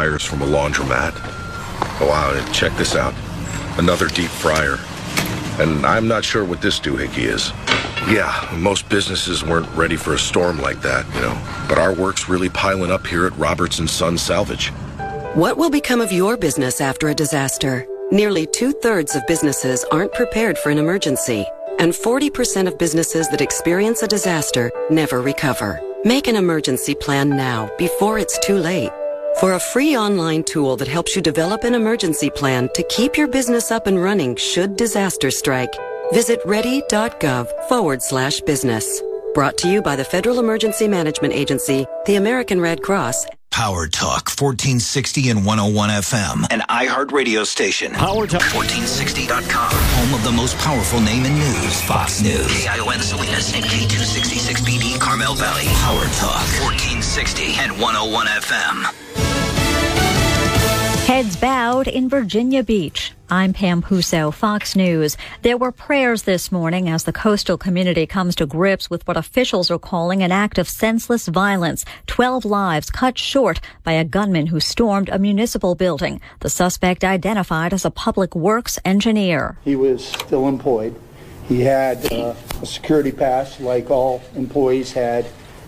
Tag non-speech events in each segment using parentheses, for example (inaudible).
fryers from a laundromat. Oh, wow, and check this out. Another deep fryer. And I'm not sure what this doohickey is. Yeah, most businesses weren't ready for a storm like that, you know. But our work's really piling up here at Roberts and Son Salvage. What will become of your business after a disaster? Nearly two thirds of businesses aren't prepared for an emergency, and 40% of businesses that experience a disaster never recover. Make an emergency plan now before it's too late. For a free online tool that helps you develop an emergency plan to keep your business up and running should disaster strike, visit ready.gov forward slash business. Brought to you by the Federal Emergency Management Agency, the American Red Cross, Power Talk 1460 and 101 FM, an iHeart radio station. Power Talk 1460.com, home of the most powerful name in news, Fox News. KION Salinas and K266BD Carmel Valley. Power Talk 1460 and 101 FM. Heads bowed in Virginia Beach. I'm Pam Puso, Fox News. There were prayers this morning as the coastal community comes to grips with what officials are calling an act of senseless violence. Twelve lives cut short by a gunman who stormed a municipal building. The suspect identified as a public works engineer. He was still employed. He had uh, a security pass like all employees had,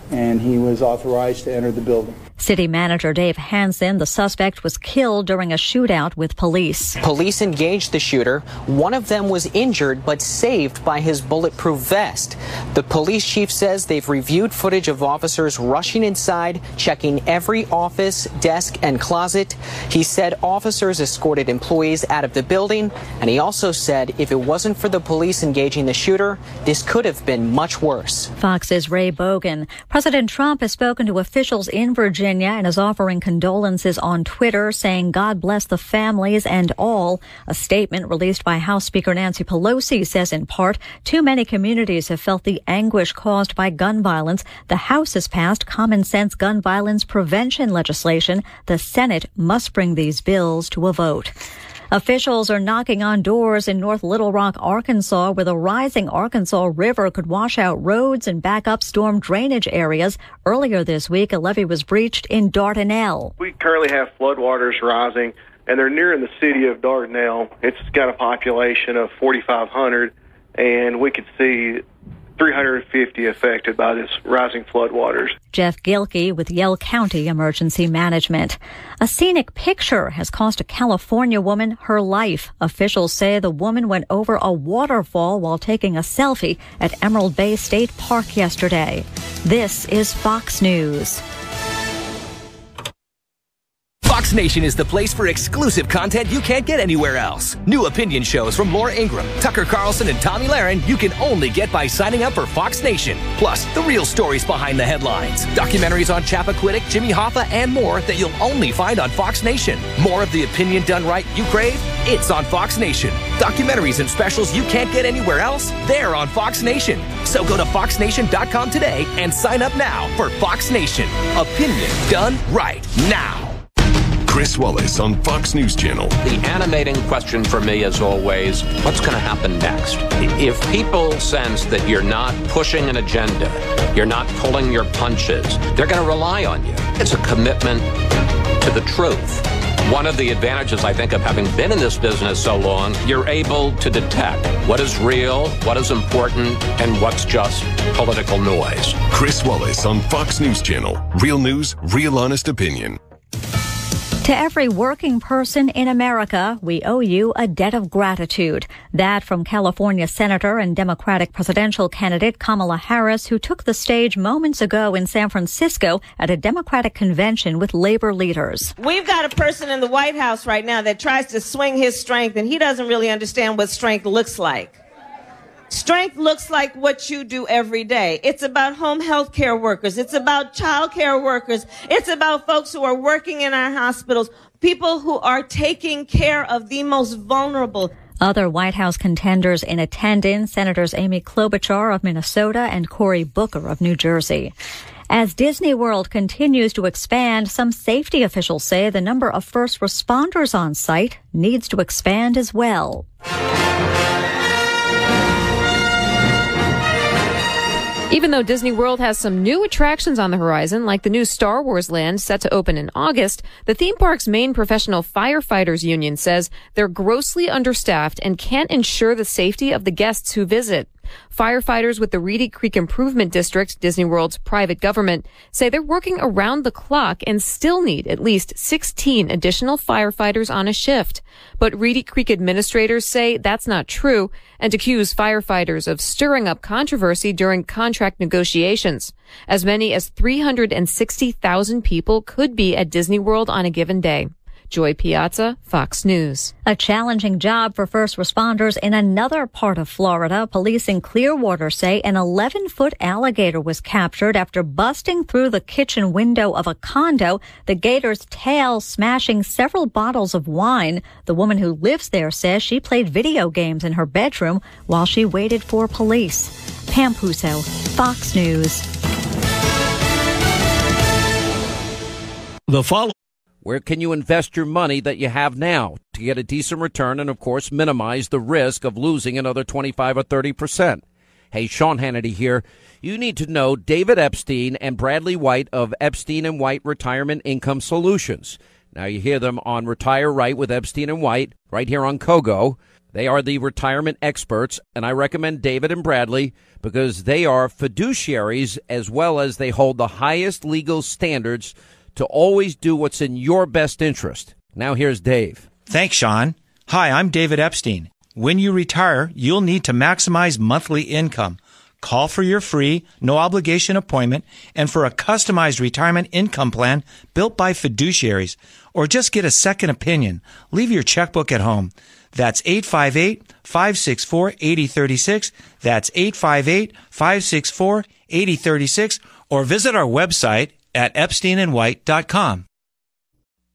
and he was authorized to enter the building. City manager Dave Hansen, the suspect was killed during a shootout with police. Police engaged the shooter. One of them was injured but saved by his bulletproof vest. The police chief says they've reviewed footage of officers rushing inside, checking every office, desk, and closet. He said officers escorted employees out of the building, and he also said if it wasn't for the police engaging the shooter, this could have been much worse. Fox's Ray Bogan. President Trump has spoken to officials in Virginia and is offering condolences on Twitter, saying, God bless the families and all. A statement released by House Speaker Nancy Pelosi says, in part, too many communities have felt the anguish caused by gun violence. The House has passed common sense gun violence prevention legislation. The Senate must bring these bills to a vote. Officials are knocking on doors in North Little Rock, Arkansas, where the rising Arkansas River could wash out roads and back up storm drainage areas. Earlier this week, a levee was breached in Dardanelle. We currently have floodwaters rising, and they're nearing the city of Dardanelle. It's got a population of 4,500, and we could see 350 affected by this rising floodwaters. Jeff Gilkey with Yell County Emergency Management. A scenic picture has cost a California woman her life. Officials say the woman went over a waterfall while taking a selfie at Emerald Bay State Park yesterday. This is Fox News. Fox Nation is the place for exclusive content you can't get anywhere else. New opinion shows from Laura Ingraham, Tucker Carlson, and Tomi Lahren you can only get by signing up for Fox Nation. Plus, the real stories behind the headlines, documentaries on Chappaquiddick, Jimmy Hoffa, and more that you'll only find on Fox Nation. More of the opinion done right you crave? It's on Fox Nation. Documentaries and specials you can't get anywhere else? They're on Fox Nation. So go to foxnation.com today and sign up now for Fox Nation. Opinion done right now. Chris Wallace on Fox News Channel. The animating question for me is always what's going to happen next? If people sense that you're not pushing an agenda, you're not pulling your punches, they're going to rely on you. It's a commitment to the truth. One of the advantages, I think, of having been in this business so long, you're able to detect what is real, what is important, and what's just political noise. Chris Wallace on Fox News Channel. Real news, real honest opinion. To every working person in America, we owe you a debt of gratitude. That from California Senator and Democratic presidential candidate Kamala Harris, who took the stage moments ago in San Francisco at a Democratic convention with labor leaders. We've got a person in the White House right now that tries to swing his strength, and he doesn't really understand what strength looks like. Strength looks like what you do every day. It's about home health care workers. It's about child care workers. It's about folks who are working in our hospitals, people who are taking care of the most vulnerable. Other White House contenders in attendance, Senators Amy Klobuchar of Minnesota and Cory Booker of New Jersey. As Disney World continues to expand, some safety officials say the number of first responders on site needs to expand as well. Even though Disney World has some new attractions on the horizon, like the new Star Wars land set to open in August, the theme park's main professional firefighters union says they're grossly understaffed and can't ensure the safety of the guests who visit. Firefighters with the Reedy Creek Improvement District, Disney World's private government, say they're working around the clock and still need at least 16 additional firefighters on a shift. But Reedy Creek administrators say that's not true and accuse firefighters of stirring up controversy during contract negotiations. As many as 360,000 people could be at Disney World on a given day. Joy Piazza, Fox News. A challenging job for first responders in another part of Florida. Police in Clearwater say an 11 foot alligator was captured after busting through the kitchen window of a condo, the gator's tail smashing several bottles of wine. The woman who lives there says she played video games in her bedroom while she waited for police. Pam Puso, Fox News. The follow where can you invest your money that you have now to get a decent return and, of course, minimize the risk of losing another 25 or 30 percent? Hey, Sean Hannity here. You need to know David Epstein and Bradley White of Epstein and White Retirement Income Solutions. Now you hear them on Retire Right with Epstein and White right here on Kogo. They are the retirement experts, and I recommend David and Bradley because they are fiduciaries as well as they hold the highest legal standards to always do what's in your best interest. Now here's Dave. Thanks, Sean. Hi, I'm David Epstein. When you retire, you'll need to maximize monthly income. Call for your free, no obligation appointment and for a customized retirement income plan built by fiduciaries. Or just get a second opinion. Leave your checkbook at home. That's 858 564 8036. That's 858 564 8036. Or visit our website at epsteinandwhite.com.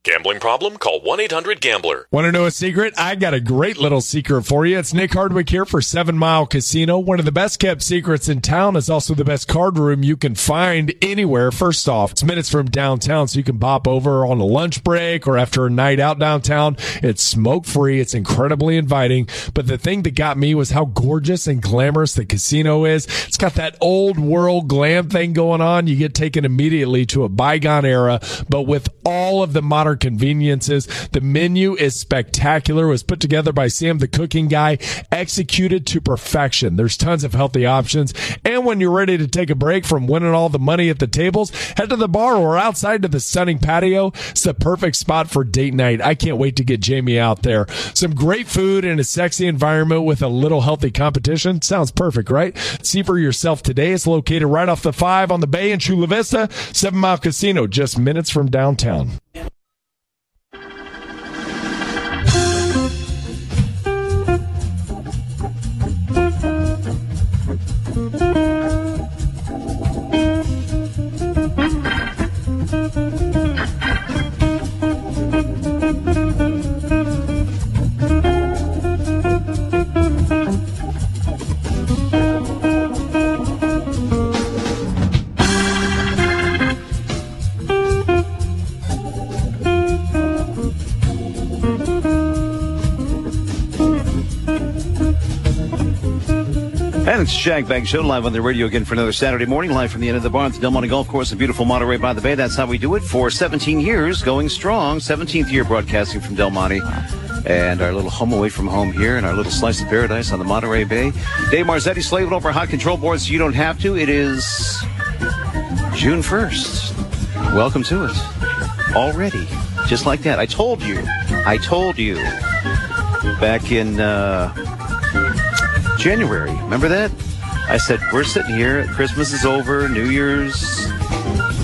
Gambling problem? Call 1 800 Gambler. Want to know a secret? I got a great little secret for you. It's Nick Hardwick here for Seven Mile Casino. One of the best kept secrets in town is also the best card room you can find anywhere. First off, it's minutes from downtown, so you can pop over on a lunch break or after a night out downtown. It's smoke free. It's incredibly inviting. But the thing that got me was how gorgeous and glamorous the casino is. It's got that old world glam thing going on. You get taken immediately to a bygone era, but with all of the modern conveniences. The menu is spectacular. It was put together by Sam, the cooking guy, executed to perfection. There's tons of healthy options. And when you're ready to take a break from winning all the money at the tables, head to the bar or outside to the stunning patio. It's the perfect spot for date night. I can't wait to get Jamie out there. Some great food in a sexy environment with a little healthy competition. Sounds perfect, right? See for yourself today. It's located right off the five on the bay in Chula Vista, Seven Mile Casino, just minutes from downtown. And it's Shag Bag Show live on the radio again for another Saturday morning, live from the end of the bar at the Del Monte Golf Course in beautiful Monterey by the Bay. That's how we do it for 17 years, going strong. 17th year broadcasting from Del Monte. And our little home away from home here and our little slice of paradise on the Monterey Bay. Dave Marzetti slaving over hot control boards so you don't have to. It is June 1st. Welcome to it. Already. Just like that. I told you. I told you. Back in, uh, January. Remember that? I said, we're sitting here, Christmas is over, New Year's.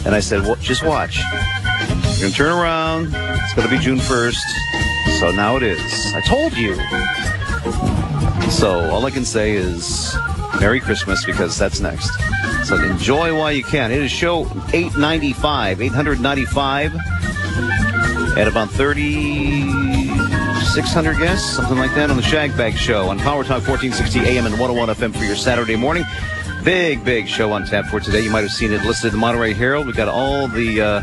And I said, well, just watch. You're going to turn around. It's going to be June 1st. So now it is. I told you. So all I can say is Merry Christmas because that's next. So enjoy while you can. It is show 895, 895 at about 30. 600 guests, something like that, on the Shag Bag Show on Power Talk 1460 AM and 101 FM for your Saturday morning. Big, big show on tap for today. You might have seen it listed in the Monterey Herald. We've got all the uh,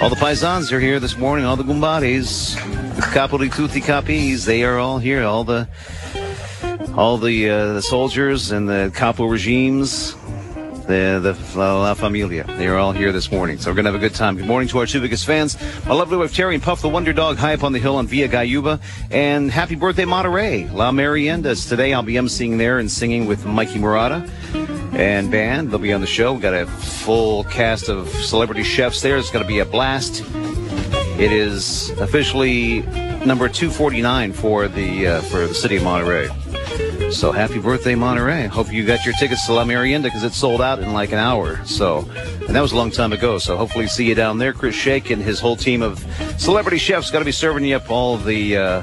all the paisans are here this morning. All the gumbares, the capoli tutti capis, they are all here. All the all the uh, the soldiers and the capo regimes. The, the La Familia. They are all here this morning, so we're going to have a good time. Good morning to our two biggest fans, my lovely wife Terry and Puff the Wonder Dog high up on the hill on Via Gayuba. And happy birthday, Monterey. La Meriendas. Today I'll be emceeing there and singing with Mikey Murata and band. They'll be on the show. We've got a full cast of celebrity chefs there. It's going to be a blast. It is officially number 249 for the uh, for the city of Monterey. So happy birthday, Monterey. Hope you got your tickets to La Merienda because it sold out in like an hour. So, and that was a long time ago. So hopefully see you down there. Chris Shake and his whole team of celebrity chefs got to be serving you up all the, uh,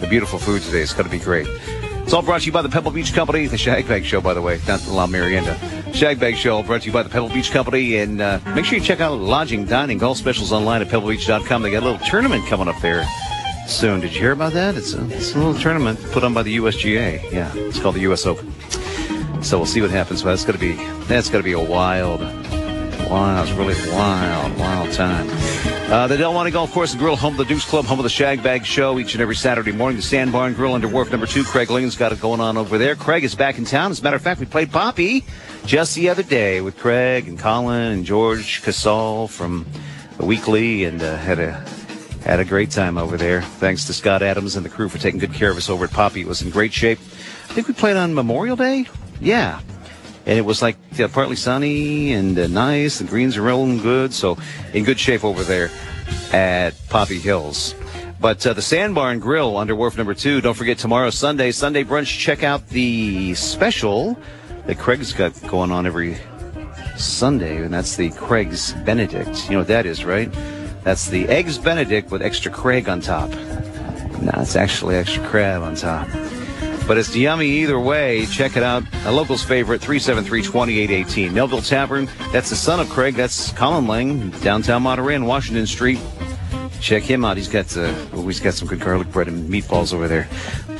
the beautiful food today. It's going to be great. It's all brought to you by the Pebble Beach Company, the Shagbag Show, by the way, not the La Merienda. Shagbag Show brought to you by the Pebble Beach Company. And uh, make sure you check out lodging, dining, golf specials online at pebblebeach.com. They got a little tournament coming up there soon. Did you hear about that? It's a, it's a little tournament put on by the USGA. Yeah, it's called the US Open. So we'll see what happens. But that's to be that's to be a wild, wild, really wild, wild time. Uh, the Del Monte Golf Course and Grill, home of the Dukes Club, home of the Shag Bag Show, each and every Saturday morning. The Sandbar and Grill under Wharf Number Two. Craig Lang's got it going on over there. Craig is back in town. As a matter of fact, we played Poppy just the other day with Craig and Colin and George Casal from the Weekly, and uh, had a had a great time over there. Thanks to Scott Adams and the crew for taking good care of us over at Poppy. It was in great shape. I think we played on Memorial Day. Yeah. And it was like partly sunny and uh, nice. The greens are rolling good. So in good shape over there at Poppy Hills. But uh, the and Grill under Wharf Number Two. Don't forget tomorrow, Sunday, Sunday brunch. Check out the special that Craig's got going on every Sunday, and that's the Craig's Benedict. You know what that is, right? That's the Eggs Benedict with extra Craig on top. No, it's actually extra crab on top. But it's yummy either way. Check it out. A local's favorite, 373-2818. Melville Tavern. That's the son of Craig. That's Colin Lang, downtown Monterey on Washington Street. Check him out. He's got uh, he's got some good garlic bread and meatballs over there.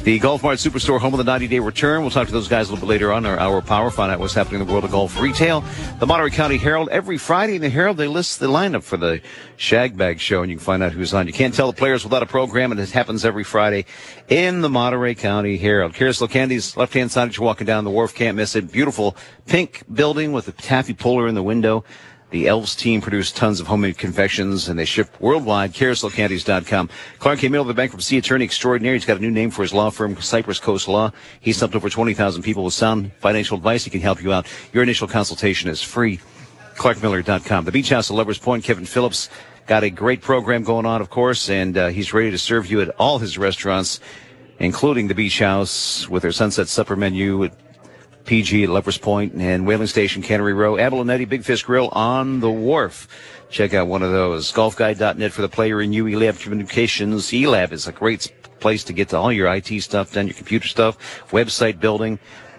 The Golf Mart Superstore, home of the 90-day return. We'll talk to those guys a little bit later on our hour of power, find out what's happening in the world of golf retail. The Monterey County Herald, every Friday in the Herald, they list the lineup for the Shag Bag Show, and you can find out who's on. You can't tell the players without a program, and it happens every Friday in the Monterey County Herald. Carousel Candies left-hand side as you're walking down the wharf, can't miss it. Beautiful pink building with a taffy puller in the window. The Elves team produced tons of homemade confections and they ship worldwide. CarouselCandies.com. Clark K. Miller, the bankruptcy attorney extraordinary. He's got a new name for his law firm, Cypress Coast Law. He's helped over 20,000 people with sound financial advice. He can help you out. Your initial consultation is free. ClarkMiller.com. The Beach House at Lovers Point, Kevin Phillips got a great program going on, of course, and uh, he's ready to serve you at all his restaurants, including the Beach House with their Sunset Supper menu at PG at Lovers Point and Whaling Station, Cannery Row, Abalonetti, Big Fish Grill on the wharf. Check out one of those. Golfguide.net for the player in you. eLab Communications. eLab is a great place to get to all your IT stuff done, your computer stuff, website building,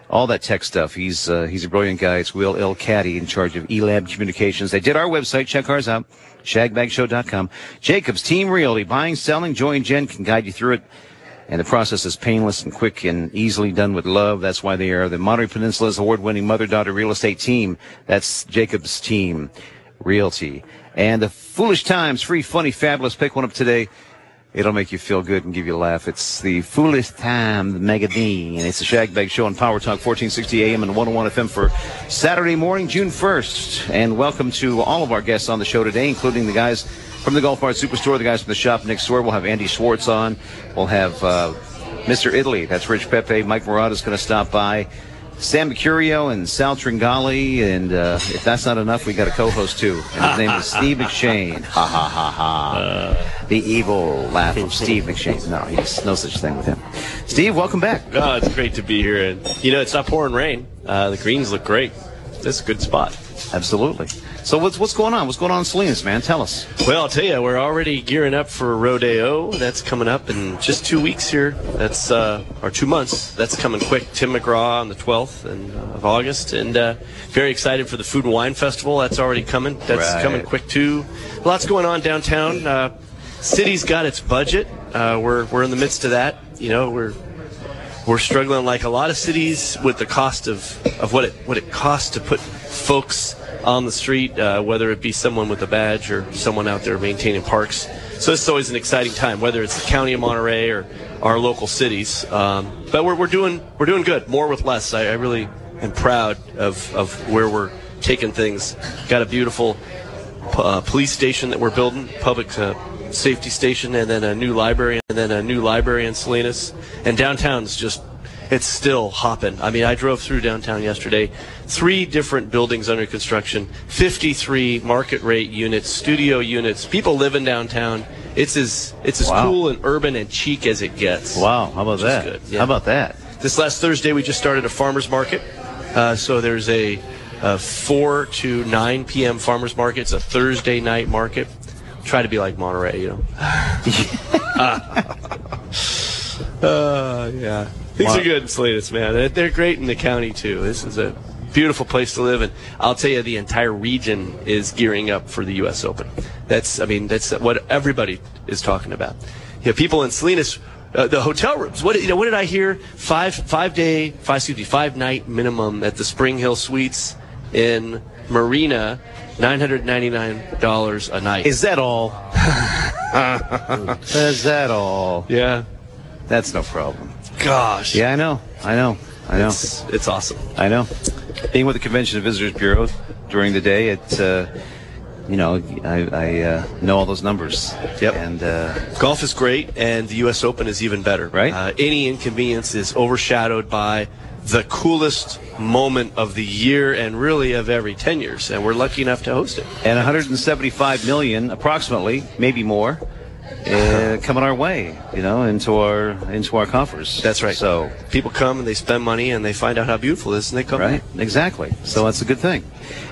all that tech stuff. He's uh, he's a brilliant guy. It's Will L. Caddy in charge of eLab Communications. They did our website. Check ours out. Shagbagshow.com. Jacobs Team Realty. Buying, selling. Joy and Jen can guide you through it. And the process is painless and quick and easily done with love. That's why they are the Monterey Peninsula's award-winning mother-daughter real estate team. That's Jacob's team, Realty. And the Foolish Times, free, funny, fabulous. Pick one up today. It'll make you feel good and give you a laugh. It's the Foolish Time, the Magazine. And it's the Shag Bag Show on Power Talk 1460 AM and 101 FM for Saturday morning, June 1st. And welcome to all of our guests on the show today, including the guys from the Golf Mart Superstore, the guys from the shop next door. We'll have Andy Schwartz on. We'll have uh, Mr. Italy. That's Rich Pepe. Mike Murata is going to stop by. Sam Mercurio and Sal Tringali. And uh, if that's not enough, we got a co-host too. And his name is Steve McShane. Ha ha ha ha. Uh. the evil laugh of Steve McShane. No, he's no such thing with him. Steve, welcome back. Oh, it's great to be here. And, you know, it's not pouring rain. Uh, the greens look great. This is a good spot. Absolutely. So what's what's going on? What's going on in Salinas, man? Tell us. Well, I'll tell you, we're already gearing up for Rodeo. That's coming up in just two weeks here. That's uh, or two months. That's coming quick. Tim McGraw on the 12th and, uh, of August, and uh, very excited for the Food and Wine Festival. That's already coming. That's Right. coming quick too. Lots going on downtown. Uh, city's got its budget. Uh, we're we're in the midst of that. You know, we're we're struggling like a lot of cities with the cost of, of what it what it costs to put folks on the street, uh, whether it be someone with a badge or someone out there maintaining parks. So this is always an exciting time, whether it's the county of Monterey or our local cities. Um, but we're, we're doing we're doing good, more with less. I, I really am proud of, of where we're taking things. Got a beautiful uh, police station that we're building, public uh, safety station, and then a new library, and then a new library in Salinas. And downtown's just it's still hopping. I mean, I drove through downtown yesterday. Three different buildings under construction, 53 market rate units, studio units, people living downtown. It's as it's as Wow. cool and urban and chic as it gets. Wow, how about that? good, How about that? This last Thursday, we just started a farmers market. Uh, so there's a, a 4 to 9 p.m. farmers market. It's a Thursday night market. Try to be like Monterey, you know. (laughs) uh, yeah. Things Wow. are good in Salinas, man. They're- They're great in the county, too. This is a beautiful place to live. And I'll tell you, the entire region is gearing up for the U.S. Open. That's, I mean, that's what everybody is talking about. You know, people in Salinas, uh, the hotel rooms. What you know? What did I hear? Five five day, five excuse me, five night minimum at the Spring Hill Suites in Marina, nine hundred ninety nine dollars a night. Is that all? (laughs) Is that all? Yeah. That's no problem. Gosh. Yeah, I know. I know. I know. It's, it's awesome. I know. Being with the Convention and Visitors Bureau during the day, it, uh, you know, I, I uh, know all those numbers. Yep. And uh, Golf is great, and the U.S. Open is even better. Right. Uh, any inconvenience is overshadowed by the coolest moment of the year and really of every 10 years, and we're lucky enough to host it. and 175 million, approximately, maybe more, uh, coming our way. You know, into our into our coffers. That's right. So People come and they spend money and they find out how beautiful it is, and they come. Right, exactly. So that's a good thing.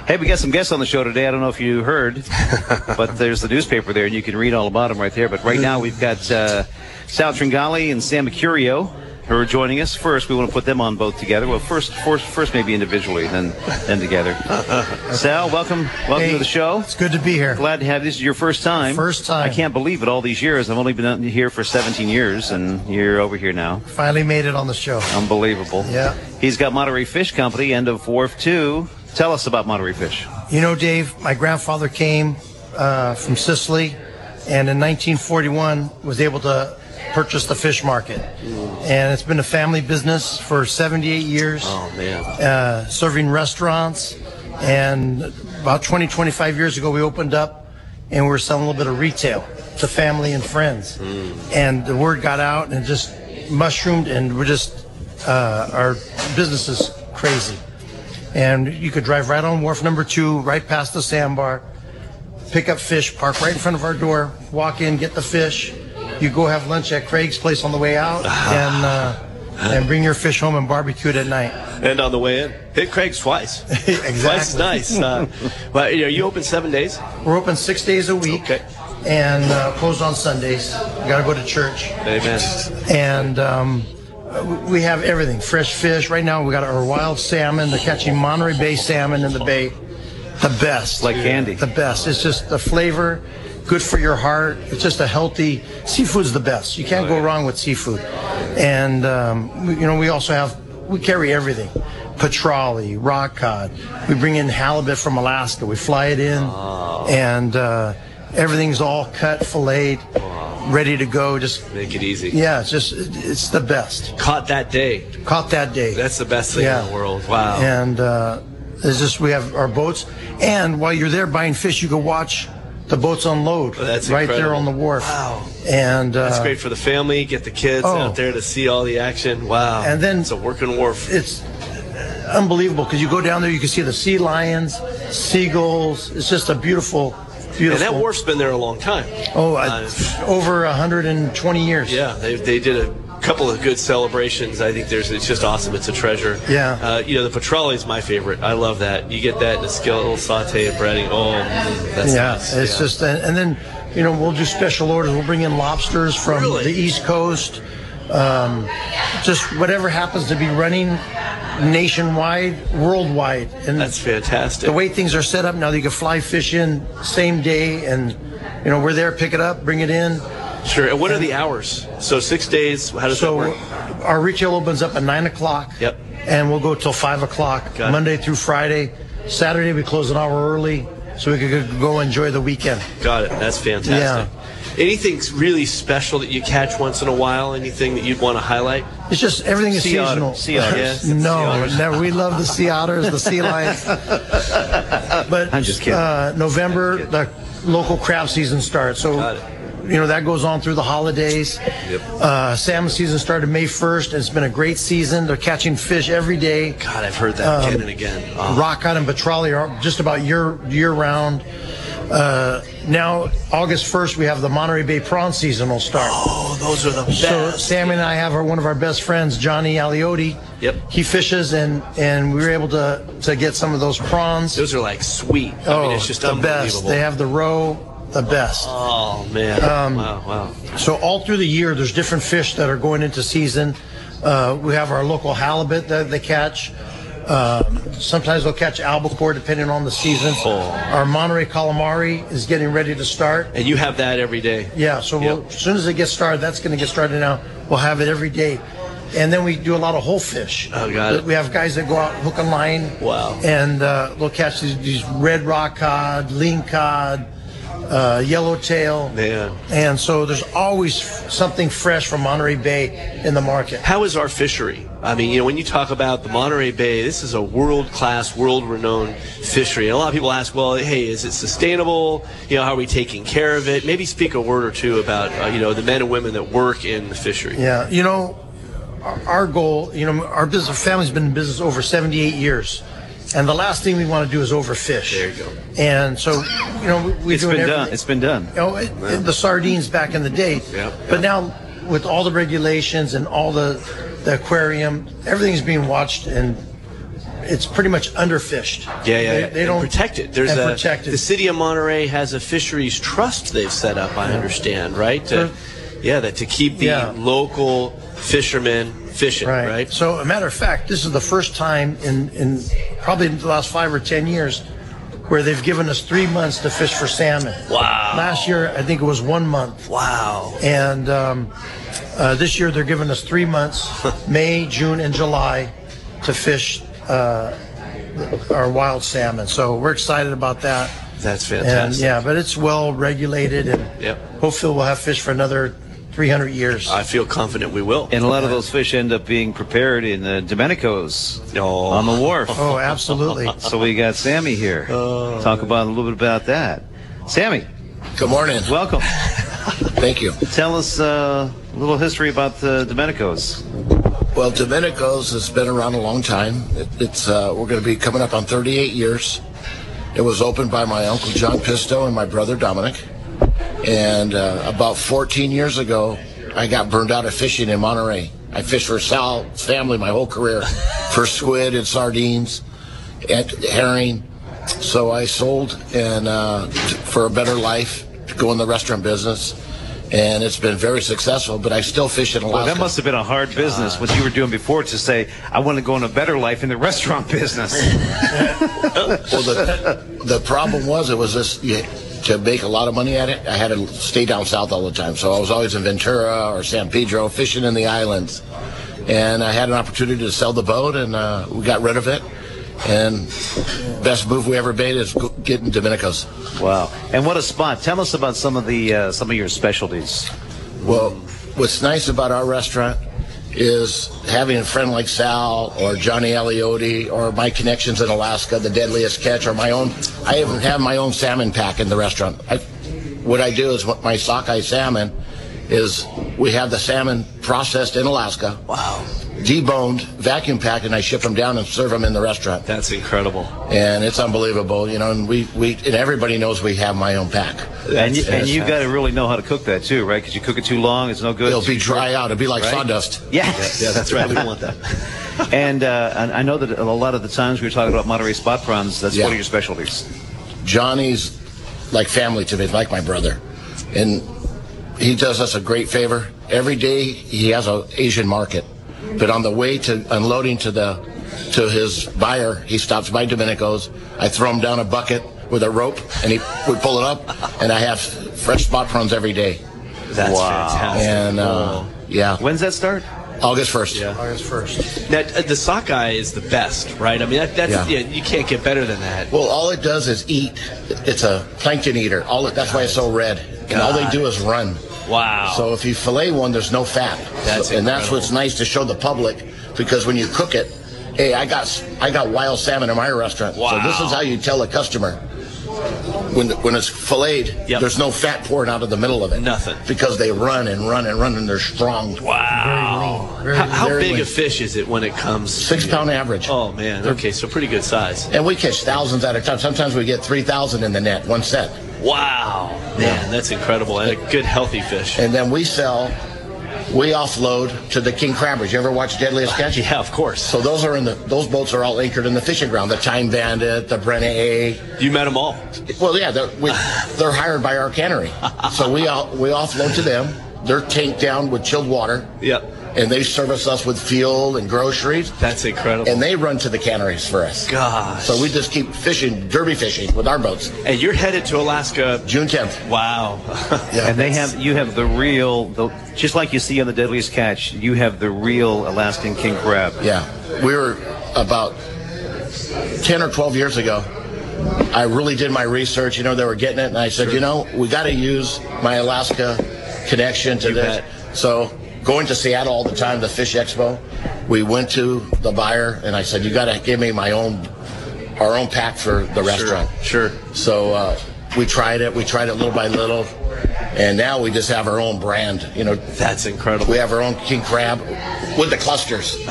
Hey, we got some guests on the show today. I don't know if you heard, (laughs) but there's the newspaper there, and you can read all about them right there. But right now, we've got uh, Sal Tringali and Sam Mercurio who are joining us. First, we want to put them on both together. Well, first, first, first maybe individually, then then together. (laughs) Sal, welcome, welcome Hey, to the show. It's good to be here. Glad to have you. this is your first time. First time. I can't believe it. All these years, I've only been here for 17 years, and you're over here now. Finally made it on the show. Unbelievable. Yeah. He's got Monterey Fish Company, end of Wharf 2. Tell us about Monterey Fish. You know, Dave, my grandfather came uh, from Sicily, and in 1941 was able to purchase the fish market, and it's been a family business for 78 years. Oh man. uh, serving restaurants. And about 20, 25 years ago, we opened up and we were selling a little bit of retail to family and friends. And the word got out and it just mushroomed, and we're just, uh, our business is crazy. And you could drive right on wharf number two, right past the sandbar, pick up fish, park right in front of our door, walk in, get the fish. You go have lunch at Craig's place on the way out, and uh, and bring your fish home and barbecue it at night. And on the way in, hit Craig's twice. (laughs) exactly. Twice is nice. Uh, (laughs) but you know, you open seven days. We're open six days a week. Okay. And uh, closed on Sundays. Got to go to church. Amen. And um, we have everything fresh fish. Right now, we got our wild salmon. They're catching Monterey Bay salmon in the bay. The best. Like candy. The best. It's just the flavor, good for your heart. It's just a healthy. Seafood's the best. You can't go wrong with seafood. And, um, we, you know, we also have, we carry everything petrale, rock cod. We bring in halibut from Alaska. We fly it in. And, uh, everything's all cut, filleted, ready to go. Just Make it easy. yeah, it's just it's the best. Caught that day. Caught that day. That's the best thing Yeah. in the world. Wow. And uh, it's just we have our boats, and while you're there buying fish, you can watch the boats unload That's right there on the wharf. Wow. And uh, That's great for the family. Get the kids Oh. out there to see all the action. Wow. And then it's a working wharf. It's unbelievable because you go down there, you can see the sea lions, seagulls. It's just a beautiful, Beautiful. And that wharf's been there a long time. Oh, uh, over 120 years. Yeah, they, they did a couple of good celebrations. I think there's it's just awesome. It's a treasure. Yeah. Uh, you know, the petrale is my favorite. I love that. You get that in a skillet, saute and breading. Oh, that's yeah, nice. it's Yeah. just, and, and then, you know, we'll do special orders. We'll bring in lobsters from Really? the East Coast. Um, just whatever happens to be running nationwide, worldwide. And That's fantastic. the way things are set up now, you can fly fish in same day, and you know we're there, pick it up, bring it in. Sure. And what are the hours? So six days. How does so that work? our retail opens up at nine o'clock. Yep. And we'll go till five o'clock Got it. Monday through Friday. Saturday we close an hour early so we could go enjoy the weekend. Got it. That's fantastic. Yeah. Anything really special that you catch once in a while? Anything that you'd want to highlight? It's just everything is Sea otter. seasonal. Sea otters. (laughs) no, Sea never. We love the sea otters, the sea lions. (laughs) But I'm just kidding. Uh, November, the local crab season starts. So, you know, that goes on through the holidays. Uh, salmon season started May 1st. And it's been a great season. They're catching fish every day. God, I've heard that again and again. Oh. Rockcod and Petrale are just about year year round. Uh, now, August 1st, we have the Monterey Bay prawn season will start. Oh, those are the best. So Sammy and I have our, one of our best friends, Johnny Aliotti. Yep. He fishes, and and we were able to to get some of those prawns. Those are like sweet. I oh, mean, it's just the unbelievable. best. They have the roe, the best. Oh man! Um, wow, wow. So all through the year, there's different fish that are going into season. Uh, we have our local halibut that they catch. Um, sometimes they'll catch albacore depending on the season. Oh. Our Monterey calamari is getting ready to start. And you have that every day. Yeah, so we'll, as soon as it gets started, that's going to get started now. We'll have it every day. And then we do a lot of whole fish. Oh, got it. We have guys that go out hook and line. Wow. And uh, they'll catch these, these red rock cod, ling cod, uh, yellowtail. Man. And so there's always something fresh from Monterey Bay in the market. How is our fishery? I mean, you know, when you talk about the Monterey Bay, this is a world-class, world-renowned fishery. And a lot of people ask, well, hey, is it sustainable? You know, how are we taking care of it? Maybe speak a word or two about, uh, you know, the men and women that work in the fishery. Yeah, you know, our, our goal, you know, our business, our family's been in business over 78 years. And the last thing we want to do is overfish. There you go. And so, you know, we, we It's do been everything. done. It's been done. You know, it, it- the sardines back in the day. Yeah, But now, with all the regulations and all the, the aquarium, everything's being watched and it's pretty much underfished. Yeah, yeah, They, yeah. they don't protect it. There's a protected. the city of Monterey has a fisheries trust they've set up. I understand, right? To, yeah, that to keep the Yeah. local fishermen fishing, right? So, a matter of fact, this is the first time in, in probably the last five or ten years where they've given us three months to fish for salmon. Wow. Last year, I think it was one month. Wow. And um, uh, this year, they're giving us three months (laughs) May, June, and July to fish uh, our wild salmon. So, we're excited about that. That's And fantastic. yeah, but it's well regulated, and Yep. hopefully, we'll have fish for another 300 years. I feel confident we will. And a lot of those fish end up being prepared in the Domenico's oh. on the wharf. Oh, absolutely. (laughs) so we got Sammy here. Talk about a little bit about that. Sammy. Good morning. Welcome. (laughs) Thank you. Tell us uh, a little history about the Domenico's. Well, Domenico's has been around a long time. It, it's uh, we're going to be coming up on 38 years. It was opened by my uncle John Pisto and my brother Dominic. And uh, about 14 years ago, I got burned out of fishing in Monterey. I fished for Sal's family my whole career, (laughs) for squid and sardines, and herring. So I sold and uh, for a better life to go in the restaurant business, and it's been very successful. But I still fish in Alaska. Well, that must have been a hard business, what you were doing before, to say, I want to go in a better life in the restaurant (laughs) business. (laughs) well, the, the problem was it was this you, to make a lot of money at it. I had to stay down south all the time, so I was always in Ventura or San Pedro fishing in the islands. And I had an opportunity to sell the boat, and uh, we got rid of it. And best move we ever made is getting Domenico's. Wow! And what a spot! Tell us about some of the uh, some of your specialties. Well, what's nice about our restaurant is having a friend like Sal or Johnny Aliotti or my connections in Alaska, the deadliest catch, or my own. I even have my own salmon pack in the restaurant. I, what I do is what my sockeye salmon is we have the salmon processed in Alaska. Wow. Deboned, vacuum packed, and I ship them down and serve them in the restaurant. That's incredible. And it's unbelievable, you know. And we, we and everybody knows we have my own pack. and you, and That's- you got to really know how to cook that too, right? Because you cook it too long, it's no good. It'll be dry out. It'll be like Right? sawdust. (laughs) Yes. Yeah, that's right. (laughs) We don't want that. and, uh, and I know that a lot of the times we were talking about Monterey spot prawns. That's Yeah. one of your specialties. Johnny's like family to me, like my brother, and he does us a great favor. Every day he has an Asian market, but on the way to unloading to the to his buyer, he stops by Domenico's. I throw him down a bucket with a rope, and he we pull it up, and I have fresh spot prawns every day. That's fantastic. And uh, yeah, When's that start? August 1st. Yeah. August 1st. Now, uh, the sockeye is the best, right? I mean, that, that's Yeah. yeah. you can't get better than that. Well, all it does is eat. It's a plankton eater. All it, that's why it's so red. And all they do is run. Wow. So if you fillet one, there's no fat. That's So- and that's what's nice to show the public because when you cook it, hey, I got I got wild salmon in my restaurant. Wow. So this is how you tell a customer when when it's filleted, there's no fat pouring out of the middle of it. Nothing. Because they run and run and run and they're strong. Wow. Very how how very big lean. a fish is it when it comes? Six to- pound average. Oh man. Okay, so pretty good size. And we catch thousands at a time. Sometimes we get 3,000 in the net, one set. Wow. Man, that's incredible. And a good healthy fish. And then we sell, we offload to the king crabbers. You ever watch Deadliest Catch? Yeah, of course. So those are in the, those boats are all anchored in the fishing ground. The Time Bandit, the Brenna A. You met them all. Well, yeah, they're, we, they're hired by our cannery. So we, out- we offload to them. They're tanked down with chilled water. Yep. And they service us with fuel and groceries. That's incredible. And they run to the canneries for us. Gosh. So we just keep fishing, derby fishing with our boats. And you're headed to Alaska June 10th. Wow. (laughs) yeah, and they have you have the real, the, just like you see on the Deadliest Catch. You have the real Alaskan king crab. Yeah, we were about ten or twelve years ago. I really did my research. You know, they were getting it, and I said, you know, we got to use my Alaska connection to You this. bet. So, going to Seattle all the time, the Fish Expo, we went to the buyer, and I said, you got to give me my own, our own pack for the restaurant. Sure. sure. So uh, we tried it. We tried it little by little, and now we just have our own brand. You know, that's incredible. We have our own king crab with the clusters, (laughs)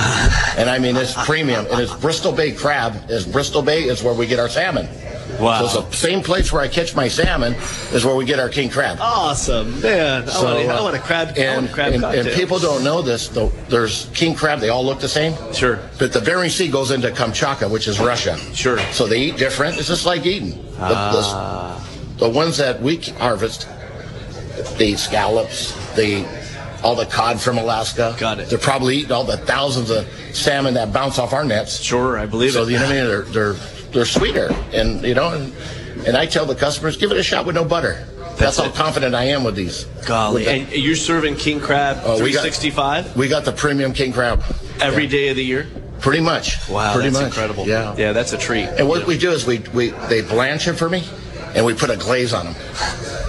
and I mean it's premium. And it's Bristol Bay crab. Is Bristol Bay is where we get our salmon. Wow. So it's the same place where I catch my salmon is where we get our king crab. Awesome, man. I, So, want, uh, I want a crab. I And, want a crab and, and people don't know this. Though there's king crab. They all look the same. Sure. But the Bering Sea goes into Kamchatka, which is Russia. Sure. So they eat different. It's just like eating. The, Ah. the, the ones that we harvest, they eat scallops. They eat all the cod from Alaska. Got it. They're probably eating all the thousands of salmon that bounce off our nets. Sure, I believe so, it. you know what I mean? They're they're they're sweeter, and you know, and, and I tell the customers, give it a shot with no butter. That's, how confident I am with these. Golly, With and you're serving king crab Oh, we got- 365 we got the premium king crab. every day of the year. Pretty much. Wow, Pretty that's much. incredible. Yeah. yeah, that's a treat. And what we do is we, we they blanch them for me, and we put a glaze on them,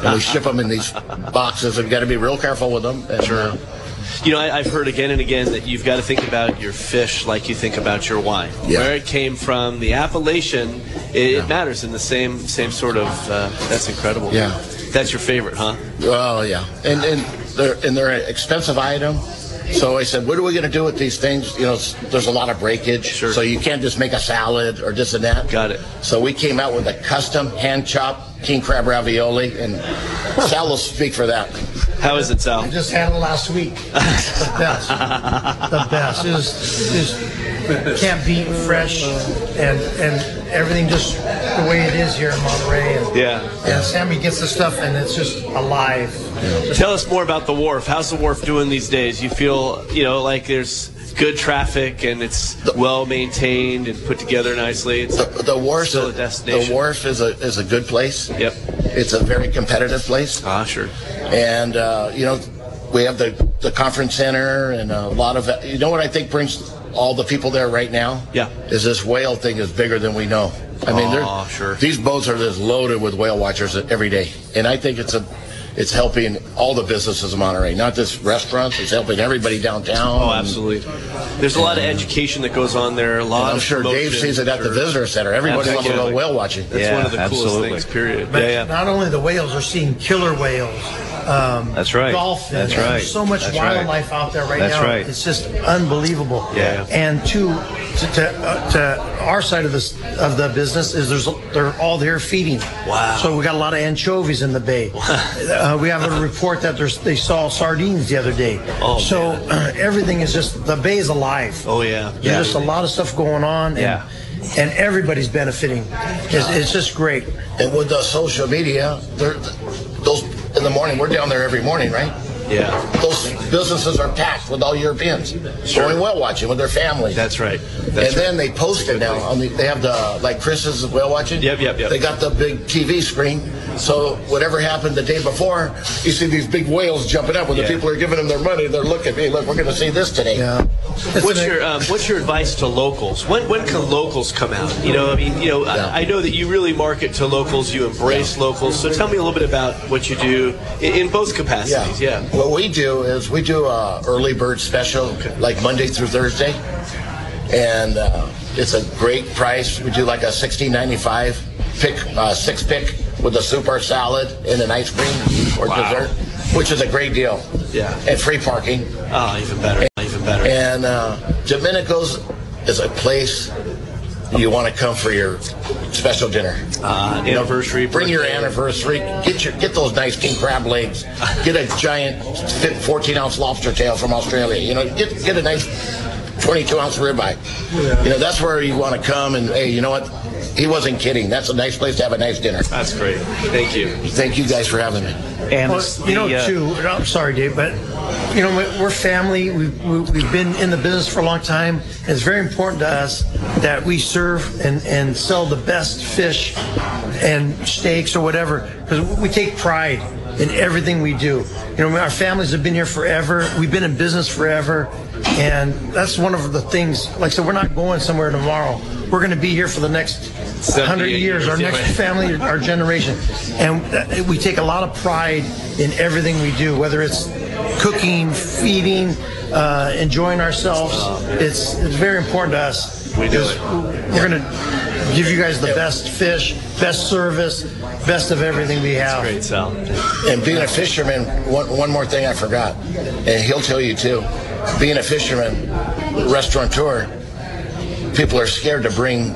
and we (laughs) ship them in these boxes. And got to be real careful with them. And, Sure. uh, You know, I, I've heard again and again that you've got to think about your fish like you think about your wine. Yeah. Where it came from, the appellation, it, it matters in the same same sort of. Uh, that's incredible. Yeah. That's your favorite, huh? well, yeah, and and they're and they're an expensive item. So I said, what are we going to do with these things? You know, there's a lot of breakage, Sure. so you can't just make a salad or this and that. Got it. So we came out with a custom hand chopped king crab ravioli, and Sal will speak for that. How is it, Sal? I just had it last week. (laughs) The best. the best. It was, it was can't beat fresh and and everything just the way it is here in Monterey. And, Yeah. and Sammy gets the stuff and it's just alive. Tell us more about the wharf. How's the wharf doing these days? You feel, you know, like there's good traffic and it's well maintained and put together nicely. It's The, the wharf, still a the wharf is a is a good place. Yep. It's a very competitive place. Ah, sure. and uh, you know we have the the conference center and a lot of you know what I think brings all the people there right now. Yeah. is this whale thing is bigger than we know. I mean, Oh, sure. these boats are just loaded with whale watchers every day, and I think it's a it's helping all the businesses in Monterey, not just restaurants. It's helping everybody downtown. Oh, absolutely. There's a lot of education that goes on there. A lot and I'm of sure Dave sees it at the visitor center. Everybody wants to go whale watching. That's Yeah, one of the coolest things. Period. But yeah, yeah. not only the whales, they're seeing killer whales. Um, That's right. Dolphins. That's right. There's so much That's right. wildlife out there right That's now. right. It's just unbelievable. Yeah. And to to, to, uh, to our side of this of the business is there's they're all there feeding. Wow. So we got a lot of anchovies in the bay. uh, we have a report that there's they saw sardines the other day. Oh, so uh, (clears throat) everything is just the bay is alive. Oh yeah. There's just a lot of stuff going on. And, Yeah. And everybody's benefiting. It's, it's just great. And with the social media, they're, those in the morning, we're down there every morning, right? Yeah. Those businesses are packed with all Europeans going whale watching with their families. That's right. and That's then they post it now. On the, they have the like Chris's whale watching. Yep, yep, yep. They got the big TV screen, So whatever happened the day before, you see these big whales jumping up when Yeah. the people are giving them their money. They're looking, hey, look, we're going to see this today. Yeah. What's your um, What's your advice to locals? When when can locals come out? You know, I mean, you know, I, I know that you really market to locals. You embrace locals. So tell me a little bit about what you do in, in both capacities. Yeah. What we do is we do a early bird special, like Monday through Thursday, and uh, it's a great price. We do like a sixteen ninety five pick, uh, six pick with a soup or salad and an ice cream or Wow. dessert, which is a great deal. Yeah. And free parking. Ah, even better. Even better. And uh, Domenico's is a place you want to come for your special dinner. Uh, You know, anniversary, bring your anniversary. Get your get those nice king crab legs. Get a giant 14 ounce lobster tail from Australia. You know, get get a nice 22 ounce ribeye. You know, that's where you want to come and hey, you know what? He wasn't kidding. That's a nice place to have a nice dinner. That's great. Thank you. Thank you guys for having me. And Well, you know, the, uh, too. I'm sorry, Dave, but you know, we- we're family. We've we- we've been in the business for a long time. It's very important to us that we serve and and sell the best fish and steaks or whatever because we take pride in everything we do. You know, our families have been here forever. We've been in business forever, and that's one of the things. Like I said, we're not going somewhere tomorrow. We're going to be here for the next 100 years, our next family, our generation, and we take a lot of pride in everything we do, whether it's cooking, feeding, uh, enjoying ourselves. It's it's very important to us. We do because We're going to give you guys the best fish, best service, best of everything we have. Great, Sal. And being a fisherman, one, one more thing I forgot, and he'll tell you too. Being a fisherman, restaurateur, people are scared to bring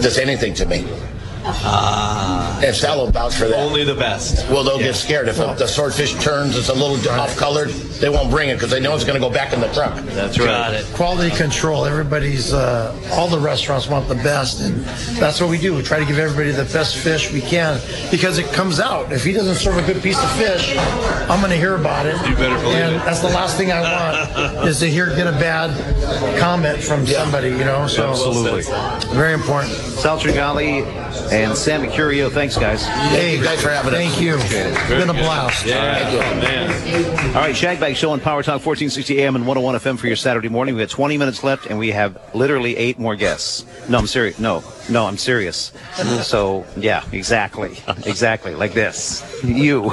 just anything to me. Ah. And Sal will vouch for that. Only the best. Well, they'll get scared if the swordfish turns, it's a little off colored. They won't bring it because they know it's going to go back in the truck. That's right. Got it. Quality control. Everybody's, uh, all the restaurants want the best, and that's what we do. We try to give everybody the best fish we can because it comes out. If he doesn't serve a good piece of fish, I'm going to hear about it. You better believe and it. that's the last thing I want (laughs) is to hear get a bad comment from somebody. You know, so Absolutely. very important. Sal Tringali and Sam Curio, thanks, guys. Hey, Thanks for having us. Thank you. It's been a blast. Yeah, man. All right, Shagbag Show on Power Talk 1460 AM and 101 FM for your Saturday morning. We have 20 minutes left, and we have literally eight more guests. No, I'm serious. No, no, I'm serious. So, yeah, exactly, exactly, like this. You. (laughs)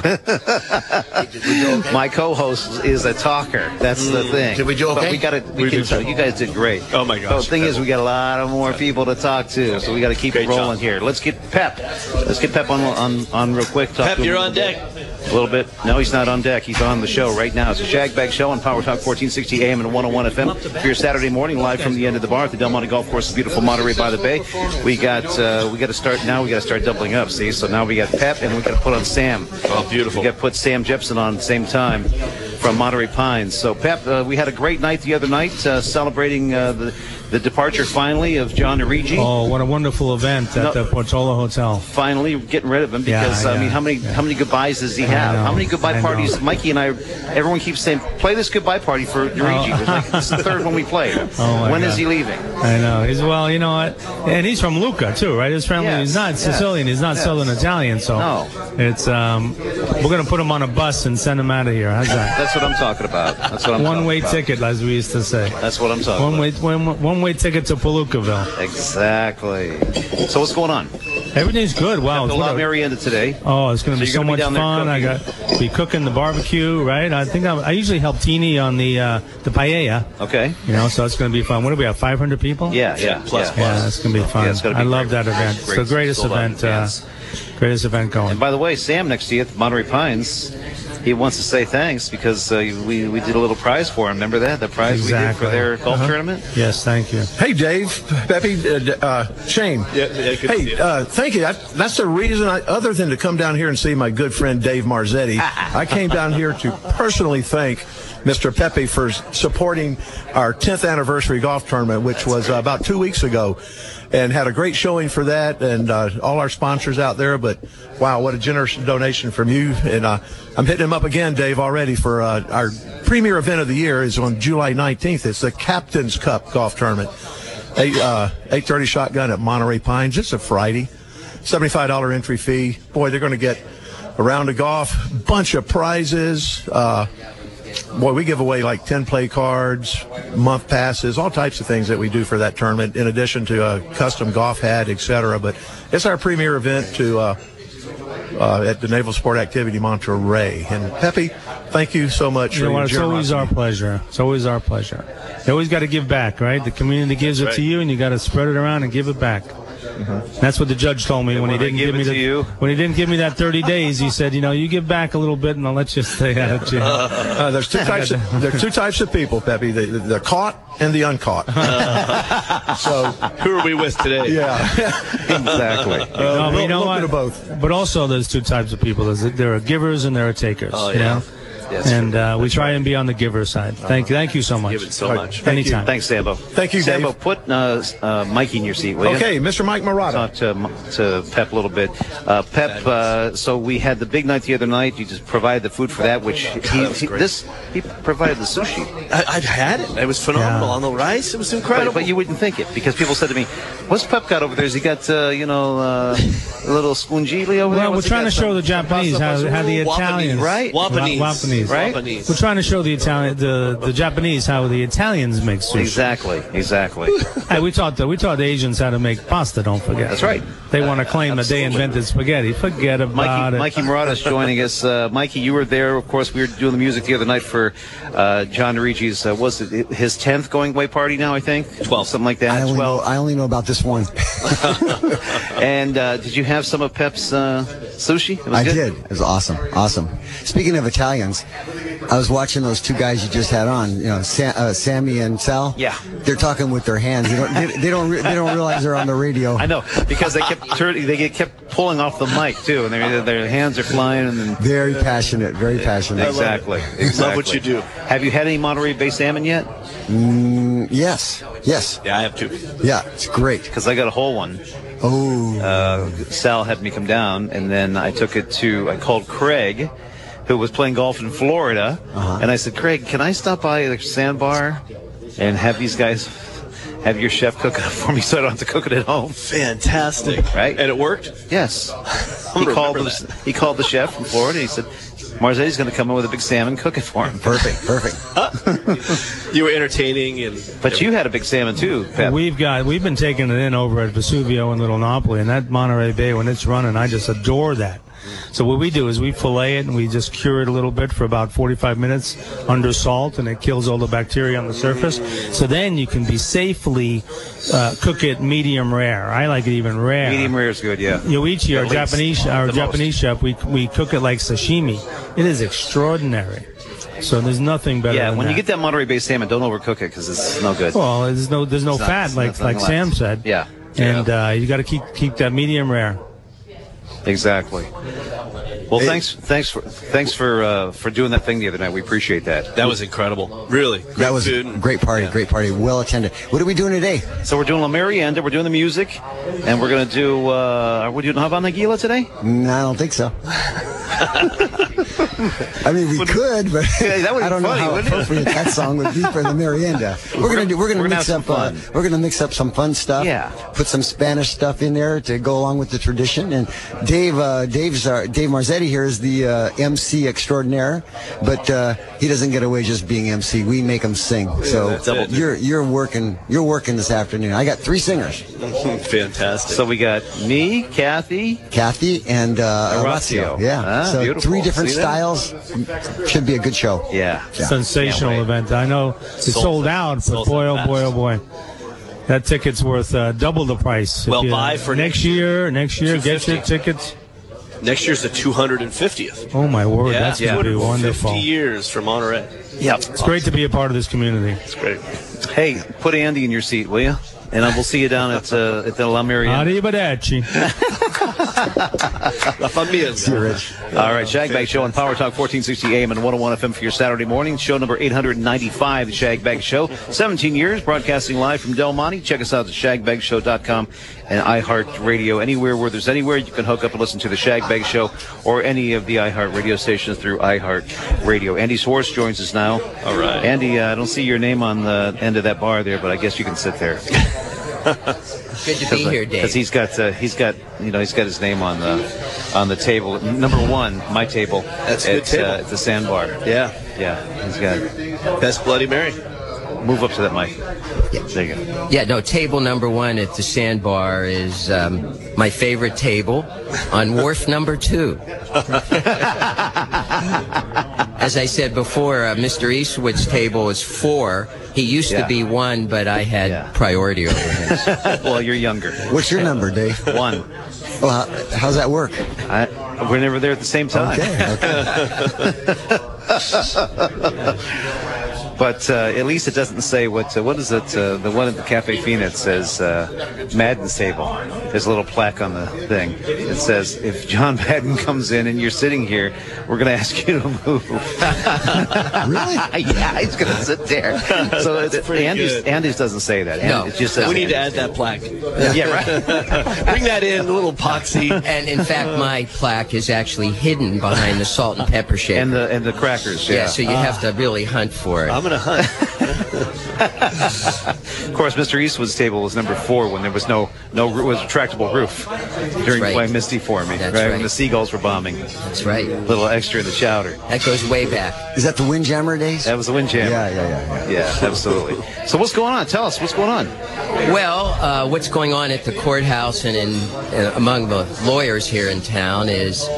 My co-host is a talker. That's the mm. thing. Did we do But okay? we got to. We, We can did you guys did great. Oh, my So gosh. the thing is, we got a lot of more people to talk to, so we got to keep Great it rolling job. here. Let's get Pep. Let's get Pep on on on real quick. Talk Pep, you're on deck. bit. A little bit. No, he's not on deck. He's on the show right now. It's a Shagbag Show on Power Talk 1460 AM and 101 FM for your Saturday morning live from the end of the bar at the Del Monte Golf Course beautiful Monterey by the Bay. We got uh, we got to start now. We got to start doubling up. See, so now we got Pep and we got to put on Sam. Oh, beautiful. We got to put Sam Jepson on at the same time from Monterey Pines. So Pep, uh, we had a great night the other night uh, celebrating uh, the the departure finally of John Origi. Oh, what a wonderful event at No. the Portola Hotel. finally getting rid of him Yeah, because I mean, how many how many goodbyes does he have? know, How many goodbye I know. parties? Mikey and I, everyone keeps saying, play this goodbye party for Luigi. It's like, this is the third one we played. (laughs) Oh, When is God. he leaving? I know. He's well, you know what? And he's from Lucca too, right? His family. Yes, He's not yes, Sicilian. He's not yes. Southern Italian. So No. it's um, we're gonna put him on a bus and send him out of here. How's that? That's what I'm talking about. That's what I'm talking about. One way about. ticket, as we used to say. That's what I'm talking about. One about. way, one, one way ticket to Palookaville. Exactly. So what's going on? Everything's good. Wow. A it's lot what a- Merienda today. Oh, it's going So to be so gonna be much down fun. I cooking. got be cooking the barbecue, right? I think I'm, I usually help Teeny on the uh, the paella. Okay. You know, so it's going to be fun. What do we have? 500 people? Yeah, yeah, plus, yeah. plus. Yeah, it's going to be fun. Yeah, it's gonna be I love great. that event. Great. It's the greatest Sold event. Uh, greatest event going. And by the way, Sam next to you at Monterey Pines, he wants to say thanks because uh, we we did a little prize for him. Remember that? The prize we did for their golf Uh-huh. tournament. Yes, thank you. Hey, Dave, Peppy, uh, uh, Shane. Yeah, yeah, good hey, you. uh, thank you. That, that's the reason, I, other than to come down here and see my good friend Dave Marzetti, (laughs) I came down here to personally thank Mr. Pepe for supporting our 10th anniversary golf tournament, which was uh, about two weeks ago, and had a great showing for that, and uh, all our sponsors out there. But wow, what a generous donation from you! And uh, I'm hitting him up again, Dave, already for uh, our premier event of the year is on July 19th. It's the Captain's Cup golf tournament. Eight, uh, 830 shotgun at Monterey Pines. It's a Friday. $75 entry fee. Boy, they're going to get a round of golf, bunch of prizes. Uh, boy, we give away like 10 play cards, month passes, all types of things that we do for that tournament, in addition to a custom golf hat, etc. But it's our premier event to uh, uh, at the Naval Support Activity Monterey. And Pepe, thank you so much You for know your what? It's always our pleasure. It's always our pleasure. You always got to give back, right? The community gives it to you, and you got to spread it around and give it back. That's what the judge told me when he when I didn't give give me it the to you- when he didn't give me that 30 days. He said, you know, you give back a little bit, and I'll let you stay out of jail. Uh, there's two (laughs) types. Of, there are two types of people, Pepe: the, the, the caught and the uncaught. (laughs) so, who are we with today? Yeah, (laughs) exactly. no, but you know what? both. But also, there's two types of people. There's, there are givers and there are takers. Oh, you know? That's and uh, we try and be on the giver side. Thank, thank you so much. Give it so much. Anytime. Thanks, Sambo. Thank you, Sambo. Dave. Put uh, uh, Mikey in your seat, will you? Okay, Mr. Mike Murata. Talk to, to Pep a little bit. Uh, Pep, uh, so we had the big night the other night. You just provided the food for that, which he, that he- this he provided the sushi. I, I've had it. It was phenomenal Yeah. on the rice. It was incredible. But, but you wouldn't think it because people said to me, "What's Pep got over there? Has he got uh, you know uh, a little scungilli over there?" Well, we're trying to show Some- the Japanese how, how the Wapanese, Italians, right? Wa- Wapanese, right? We're trying to show the Italian, the, the Japanese how the Italians make sushi. Exactly, exactly. (laughs) hey, we taught the we taught the Asians how to make pasta. Don't forget. That's right. They want to claim that they invented spaghetti. Forget about Mikey, it. Mikey Murata's joining us. Uh, Mikey, you were there. Of course, we were doing the music the other night for uh, John Rigi's. Uh, was it his tenth going away party now? I think twelve, something like that. I only, know, I only know about this one. (laughs) (laughs) and uh, did you have some of Pep's uh, sushi? It was I good? did. It was awesome. Awesome. Speaking of Italians, I was watching those two guys you just had on, you know, Sam, uh, Sammy and Sal. Yeah. They're talking with their hands. They don't, they, they don't, re- they don't realize they're on the radio. I know because they kept turning, they kept pulling off the mic too, and their their hands are flying. And then Very passionate. Very passionate. exactly, exactly. Love what you do. Have you had any Monterey Bay salmon yet? Mm, yes. Yes. Yeah, I have two. Yeah. It's great. Because I got a whole one. Oh. Uh, Sal had me come down, and then I took it to. I called Craig, who was playing golf in Florida, Uh-huh. and I said, Craig, can I stop by the sandbar and have these guys have your chef cook it up for me so I don't have to cook it at home? Fantastic. Right? And it worked? Yes. (laughs) He called the, he called the chef from Florida. And he said, Marzetti's going to come in with a big salmon, cook it for him. Perfect. Perfect. (laughs) You were entertaining and. But you had a big salmon too, Pep. We've got we've been taking it in over at Vesuvio and Little Napoli, and that Monterey Bay when it's running, I just adore that. So what we do is we fillet it and we just cure it a little bit for about 45 minutes under salt, and it kills all the bacteria on the surface. So then you can be safely uh, cook it medium rare. I like it even rare. Medium rare is good, yeah. Yoichi, our. Japanese, our The most. Japanese chef, we we cook it like sashimi. It is extraordinary. So there's nothing better. Yeah, than when you get that Monterey Bay salmon, don't overcook it because it's no good. Well, there's no there's no It's fat it's like like nothing Sam said. Yeah. And uh, you got to keep keep that medium rare. Exactly. Well, thanks, thanks for thanks for uh, for doing that thing the other night. We appreciate that. That was incredible. Really. Great that was food. great party. Great party. Well attended. What are we doing today? So we're doing La Merienda, we're doing the music, and we're gonna do. Uh, are we doing Hava Nagila today? No, I don't think so. (laughs) I mean, we could, but Yeah, that would (laughs) I be don't funny, know how wouldn't appropriate that song would be for the Merienda. (laughs) We're gonna do. We're gonna We're gonna mix up. some Uh, fun. we're gonna mix up some fun stuff. Yeah. Put some Spanish stuff in there to go along with the tradition. And Dave, uh, Dave's our, Dave Marzetti here is the uh, MC extraordinaire, but uh, he doesn't get away just being MC. We make him sing. so that's you're you're working. You're working this afternoon. I got three singers. (laughs) Fantastic. So we got me, Kathy, Kathy and uh, Horacio. Horacio. Yeah. Ah, so beautiful. three different See that? styles. Should be a good show. Yeah. Sensational event. I know it's Sold sold, out. out, but Sold boy, oh boy, oh boy. That ticket's worth uh, double the price. Well, you- buy for next year. Next year, get your tickets. Next year's the 250th. Oh my word, yeah, that's gonna be 250 wonderful. years for Monterey. Yep. It's great to be a part of this community. It's great. Hey, put Andy in your seat, will you? And we'll see you down at uh, at the La Merienda. Arrivederci. (laughs) La familia. All right, Shagbag Show on Power Talk 1460 AM and 101 FM for your Saturday morning. Show number 895, The Shag Bag Show. 17 years broadcasting live from Del Monte. Check us out at shagbagshow.com and iHeartRadio. Anywhere where there's anywhere, you can hook up and listen to The Shagbag Show or any of the iHeart radio stations through iHeartRadio. Andy Swartz joins us now. All right. Andy, uh, I don't see your name on the end of that bar there, but I guess you can sit there. (laughs) Good to be here, Dave. Because he's got uh, he's got you know he's got his name on the on the table. Number one, my table. That's at, table. Uh, at the sandbar. Yeah. Yeah, he's got best Bloody Mary. Move up to that mic. There you go. Yeah, no, table number one at the sandbar is um, my favorite table on wharf (laughs) number two. (laughs) As I said before, uh, Mr. Eastwood's table is four. He used Yeah. to be one, but I had priority over him. (laughs) well, you're younger. What's your number, Dave? One. Well, how, how's that work? I, we're never there at the same time. But uh, at least it doesn't say what. Uh, what is it? Uh, the one at the Cafe Phoenix says uh, Madden's table. There's a little plaque on the thing. It says, "If John (laughs) Madden comes in and you're sitting here, we're going to ask you to move." (laughs) really? (laughs) yeah, he's going to sit there. So it's, pretty Andy's, good. Andy's doesn't say that. No. Andy- it just says we need to Andy's add that plaque. Yeah, right. Bring that in, a little epoxy. And in fact, my plaque is actually hidden behind the salt and pepper shaker. and the and the crackers. yeah, Yeah. so you have to really hunt for it. I'm gonna hunt. (laughs) Of course, Mr. Eastwood's table was number four when there was no no roo- was retractable roof during right. Play Misty for me. That's right? right. when the seagulls were bombing. That's right. A little extra in the chowder. That goes way back. Is that the Windjammer days? That was the windjammer. Yeah, yeah, yeah, yeah. Yeah, absolutely. So what's going on? Tell us what's going on. Well, uh, what's going on at the courthouse and in uh, among the lawyers here in town is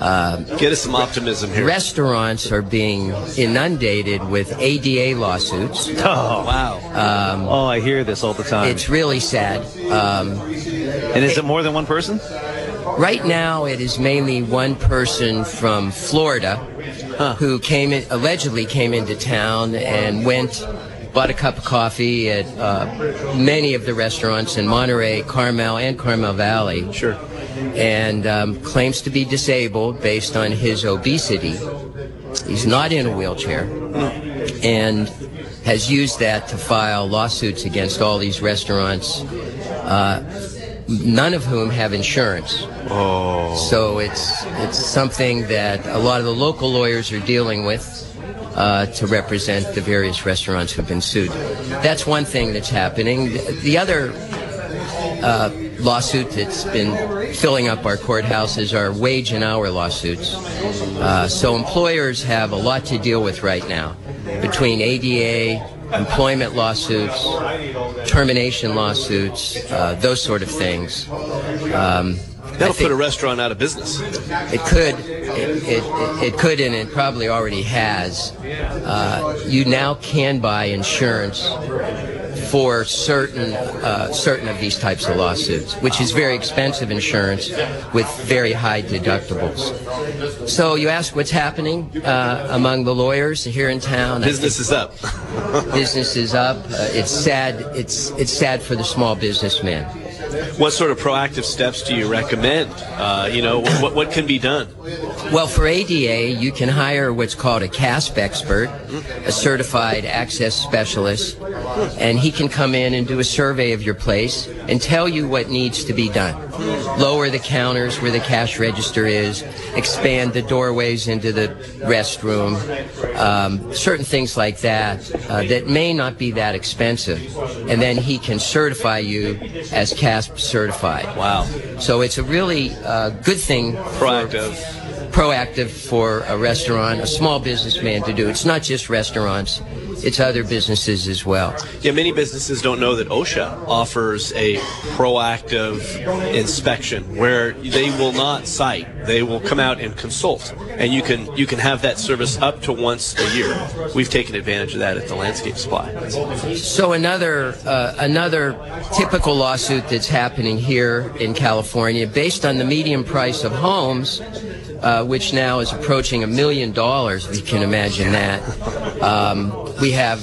uh, Get us some optimism here. restaurants are being inundated with ADA lawsuits. (laughs) Oh wow. Um, Oh, I hear this all the time. it's really sad. Um, and is it more than one person? Right now, it is mainly one person from Florida who came in, allegedly came into town and went, bought a cup of coffee at uh, many of the restaurants in Monterey, Carmel, and Carmel Valley. Sure. And um, claims to be disabled based on his obesity. He's not in a wheelchair. And has used that to file lawsuits against all these restaurants, uh, none of whom have insurance. Oh. So it's it's something that a lot of the local lawyers are dealing with uh, to represent the various restaurants who've been sued. That's one thing that's happening. The other uh, lawsuit that's been filling up our courthouses are wage and hour lawsuits. Uh, so employers have a lot to deal with right now between ADA, employment lawsuits, termination lawsuits, uh, those sort of things. Um, That'll put a restaurant out of business. it could, it, it, it could, and it probably already has. Uh, you now can buy insurance for certain uh, certain of these types of lawsuits, which is very expensive insurance with very high deductibles. So you ask what's happening uh, among the lawyers here in town. Business is up. (laughs) business is up. Uh, it's sad. It's it's sad for the small businessman. What sort of proactive steps do you recommend? Uh, you know, what, what can be done? Well, for ADA, you can hire what's called a CASP expert, a certified access specialist, and he can come in and do a survey of your place and tell you what needs to be done. Lower the counters where the cash register is, expand the doorways into the restroom, um, certain things like that uh, that may not be that expensive. And then he can certify you as CASP certified. Wow. So it's a really uh, good thing. Proactive. Proactive for a restaurant, a small businessman to do. It's not just restaurants, it's other businesses as well. Yeah, many businesses don't know that OSHA offers a proactive inspection where they will not cite; they will come out and consult, and you can you can have that service up to once a year. We've taken advantage of that at the Landscape Supply. So another uh, another typical lawsuit that's happening here in California, based on the median price of homes, uh, which now is approaching a million dollars. If you can imagine that, um, we have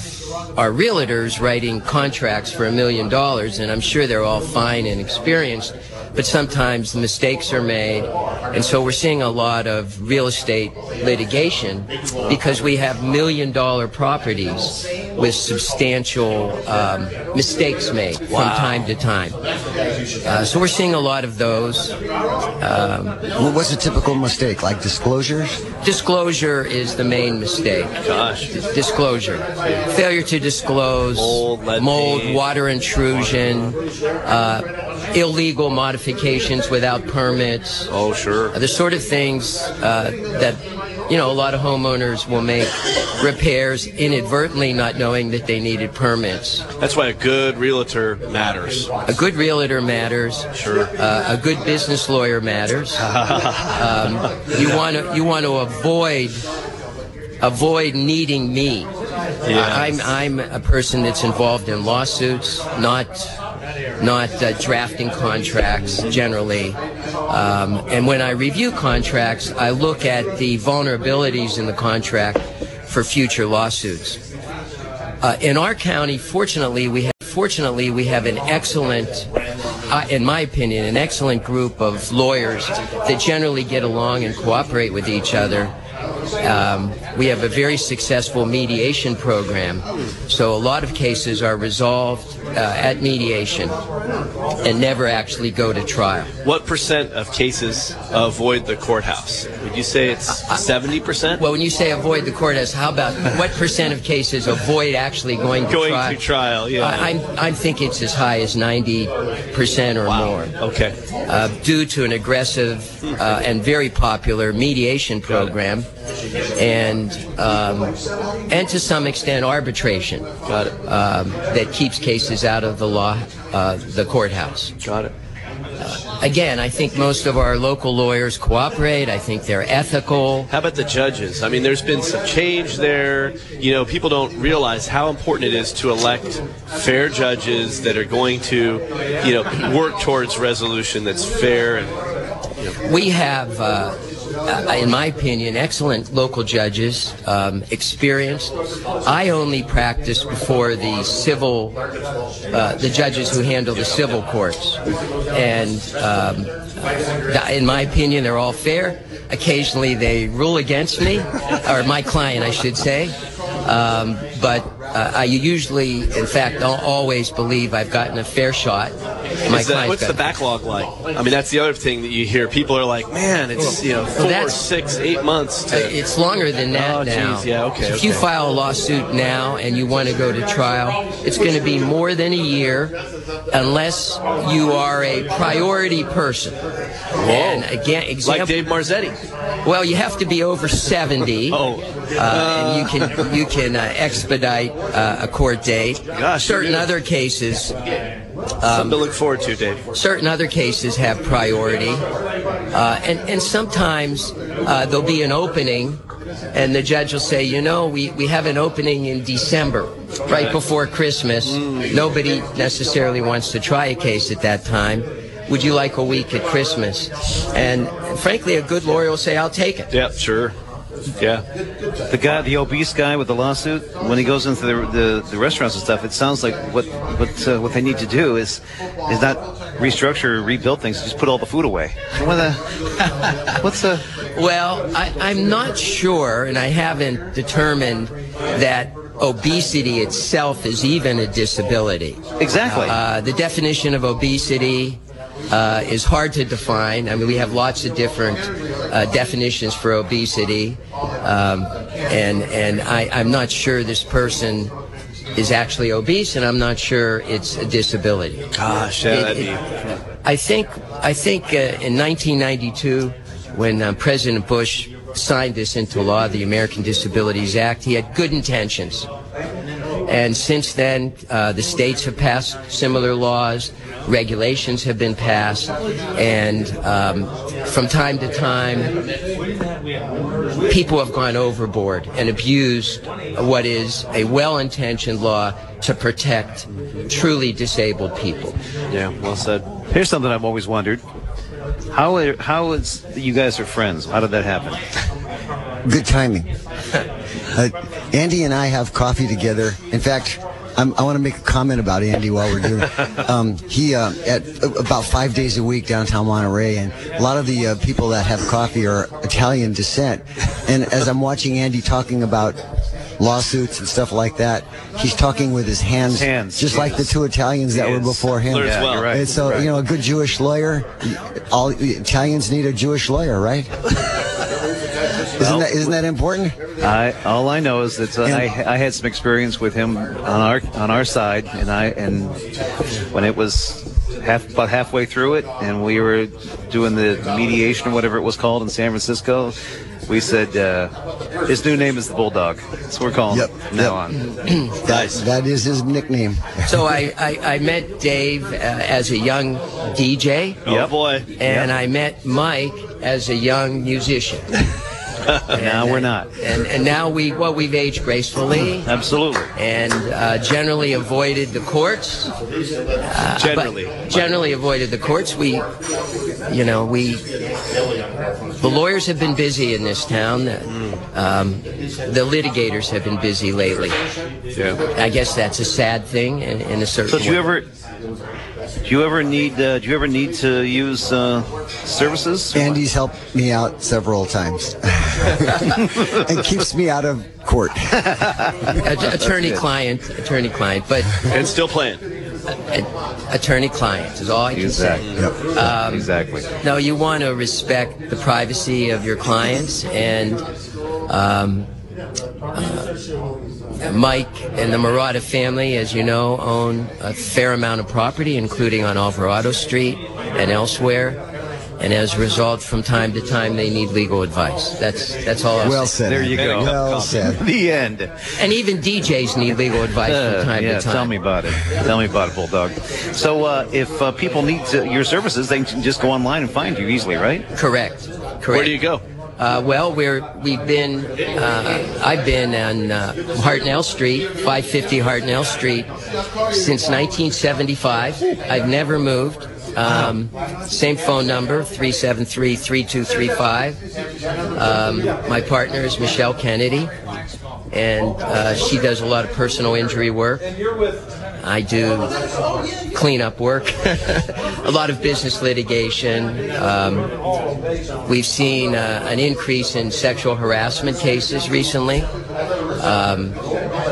our realtors writing contracts for a million dollars, and I'm sure they're all fine and experienced. But sometimes mistakes are made. And so we're seeing a lot of real estate litigation because we have million dollar properties with substantial um, mistakes made from time to time. Uh, so we're seeing a lot of those. Um, Well, what's a typical mistake? Like disclosures? Disclosure is the main mistake. Gosh. Disclosure. Failure to disclose, mold, water intrusion, uh, illegal modifications without permits. Oh, sure. The sort of things uh, that, you know, a lot of homeowners will make repairs inadvertently not knowing that they needed permits. That's why a good realtor matters. A good realtor matters. Sure. Uh, a good business lawyer matters. (laughs) um, you want to you want to avoid avoid needing me. Yes. I'm I'm a person that's involved in lawsuits, not not uh, drafting contracts generally. Um, and when I review contracts, I look at the vulnerabilities in the contract for future lawsuits. Uh, in our county, fortunately, we have fortunately we have an excellent, uh, in my opinion, an excellent group of lawyers that generally get along and cooperate with each other. Um, we have a very successful mediation program, so a lot of cases are resolved uh, at mediation and never actually go to trial. What percent of cases avoid the courthouse? Would you say it's 70%? Well, when you say avoid the courthouse, how about what percent of cases avoid actually going to Going trial? to trial, yeah. I, I'm, I think it's as high as 90% or more. Okay. Uh, due to an aggressive uh, and very popular mediation program and um, and to some extent arbitration. Got it. Um, that keeps cases out of the law, uh, the courthouse. Got it. Again, I think most of our local lawyers cooperate. I think they're ethical. How about the judges? I mean, there's been some change there. You know, people don't realize how important it is to elect fair judges that are going to, you know, work towards resolution that's fair and We have, uh, uh, in my opinion, excellent local judges, um, experienced. I only practice before the civil, uh, the judges who handle the civil courts, and um, in my opinion, they're all fair. Occasionally, they rule against me, or my client, I should say. Um, but uh, I usually, in fact, don't always believe I've gotten a fair shot. My that- client's what's got- the backlog like? I mean, that's the other thing that you hear. People are like, "Man, it's you know four, six, eight months to." It's longer than that Oh, now. geez, yeah, okay, If you file a lawsuit now and you want to go to trial, it's going to be more than a year unless you are a priority person. And again, example, Like Dave Marzetti. Well, you have to be over 70. (laughs) Oh. Uh, and you can you can uh, expedite uh, a court date. Gosh, certain other cases. Something to look forward to, Dave. Certain other cases have priority, uh, and and sometimes uh, there'll be an opening, and the judge will say, you know, we, we have an opening in December, right before Christmas. Nobody necessarily wants to try a case at that time. Would you like a week at Christmas? And frankly, a good lawyer will say, I'll take it. Yeah, sure. Yeah. The guy, the obese guy with the lawsuit, when he goes into the the, the restaurants and stuff, it sounds like what what uh, what they need to do is is not restructure or rebuild things, just put all the food away. (laughs) What the, (laughs) what's the? Well, I, I'm not sure, and I haven't determined that obesity itself is even a disability. Exactly. Uh, the definition of obesity uh, is hard to define. I mean, we have lots of different uh, definitions for obesity, um, and and I, I'm not sure this person is actually obese, and I'm not sure it's a disability. Gosh, yeah, It- that'd it- be. I think I think uh, in 1992, when uh, President Bush signed this into law, the American Disabilities Act, he had good intentions. And since then, uh, the states have passed similar laws, regulations have been passed, and um, from time to time, people have gone overboard and abused what is a well-intentioned law to protect truly disabled people. Yeah, well said. Here's something I've always wondered: how are, how is you guys are friends? How did that happen? Good timing. (laughs) Uh, Andy and I have coffee together. In fact, I'm, i want to make a comment about Andy while we're doing. (laughs) Um, he uh, at about five days a week downtown Monterey, and a lot of the uh, people that have coffee are Italian descent. And as I'm watching Andy talking about lawsuits and stuff like that, he's talking with his hands, Hands, just like the two Italians that were before him. Yeah, you're right. And so, Right. you know, a good Jewish lawyer, all Italians need a Jewish lawyer, right? (laughs) Isn't that isn't that important? I all I know is that uh, I, I had some experience with him on our on our side, and I and when it was half about halfway through it, and we were doing the mediation or whatever it was called in San Francisco. We said uh, his new name is the Bulldog, so we're calling Yep, him from now on. (clears throat) That, that is his nickname. (laughs) So I, I, I met Dave uh, as a young DJ. Oh, boy. And Yep. I met Mike as a young musician. (laughs) (laughs) now we're not. And, and now we, well, we've aged gracefully. Absolutely. And uh, generally avoided the courts. Uh, Generally. Generally avoided the courts. We, you know, we, the lawyers have been busy in this town. Um, the litigators have been busy lately. Yeah. I guess that's a sad thing in, in a certain So do you ever do you ever need uh, do you ever need to use uh, services? Andy's helped me out several times (laughs) and keeps me out of court. (laughs) attorney client, attorney client, but and still playing. attorney client is all I can Exactly. say. Um, exactly. No, you want to respect the privacy of your clients, and um, uh, Mike and the Murata family, as you know, own a fair amount of property, including on Alvarado Street and elsewhere. And as a result, from time to time, they need legal advice. That's that's all. I'll Well say. said. There you go. Well said. The end. And even DJs need legal advice Uh, from time yeah, to time. tell me about it. Tell me about it, Bulldog. So, uh, if uh, people need to, your services, they can just go online and find you easily, right? Correct. Correct. Where do you go? Uh, well, we're we've been uh, I've been on uh, Hartnell Street, 550 Hartnell Street, since 1975. I've never moved. Um, same phone number, 373-3235. Um, my partner is Michelle Kennedy, and uh, she does a lot of personal injury work. I do cleanup work, (laughs) a lot of business litigation. Um, we've seen uh, an increase in sexual harassment cases recently. Um,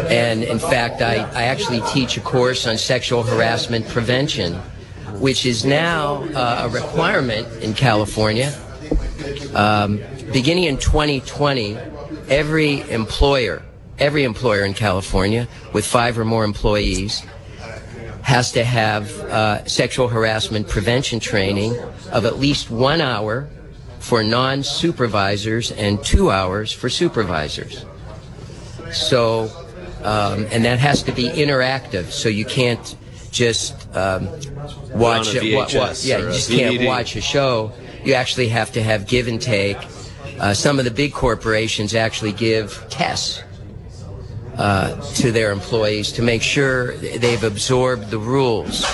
and in fact, I, I actually teach a course on sexual harassment prevention, which is now uh, a requirement in California. Um, beginning in 2020, every employer, every employer in California with five or more employees has to have uh, sexual harassment prevention training of at least one hour for non-supervisors and two hours for supervisors. So, um, and that has to be interactive, so you can't just um, watch Put on a it. wa- wa- yeah, you just can't watch a show. You actually have to have give and take. Uh, some of the big corporations actually give tests uh, to their employees to make sure they've absorbed the rules.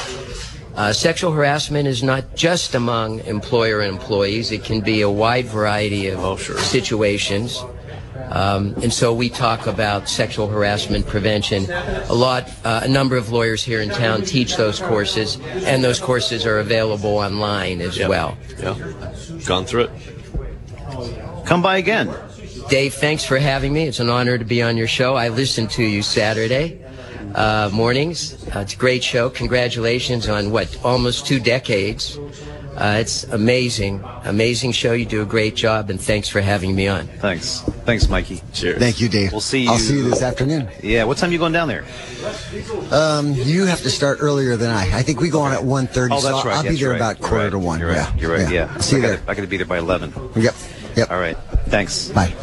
Uh, sexual harassment is not just among employer and employees. It can be a wide variety of situations. Um, and so we talk about sexual harassment prevention. A lot, uh, a number of lawyers here in town teach those courses, and those courses are available online as well. Yeah. Gone through it. Come by again. Dave, thanks for having me. It's an honor to be on your show. I listened to you Saturday uh, mornings. Uh, it's a great show. Congratulations on what, almost two decades. Uh, it's amazing, amazing show. You do a great job, and thanks for having me on. Thanks. Thanks, Mikey. Cheers. Thank you, Dave. We'll see you. I'll see you this afternoon. Yeah. What time are you going down there? Um, you have to start earlier than I. I think we go on at 1.30, Oh, so that's right. I'll be there right. about quarter right. to one. You're right. Yeah. You're right. Yeah. See you I there. gotta, I got to be there by eleven. Yep. Yep. All right. Thanks. Bye.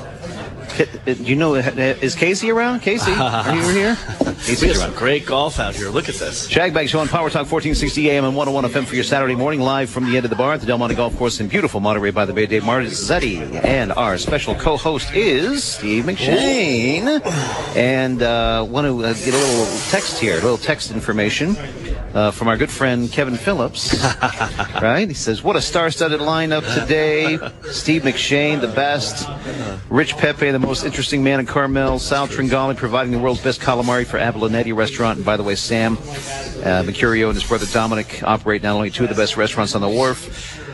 You know? Is Casey around? Casey, are you here? (laughs) Casey's around. great golf out here. Look at this. Shagbag Show on Power Talk 1460 AM and 101 FM for your Saturday morning, live from the end of the bar at the Del Monte Golf Course in beautiful Monterey by the Bay. Dave Marzetti and our special co-host is Steve McShane. And uh, want to uh, get a little text here, a little text information. Uh, from our good friend Kevin Phillips, (laughs) right? He says, "What a star-studded lineup today! (laughs) Steve McShane, the best. Rich Pepe, the most interesting man in Carmel, Sal Tringali, providing the world's best calamari for Abalonetti Restaurant. And by the way, Sam uh, Mercurio and his brother Dominic operate not only two of the best restaurants on the wharf,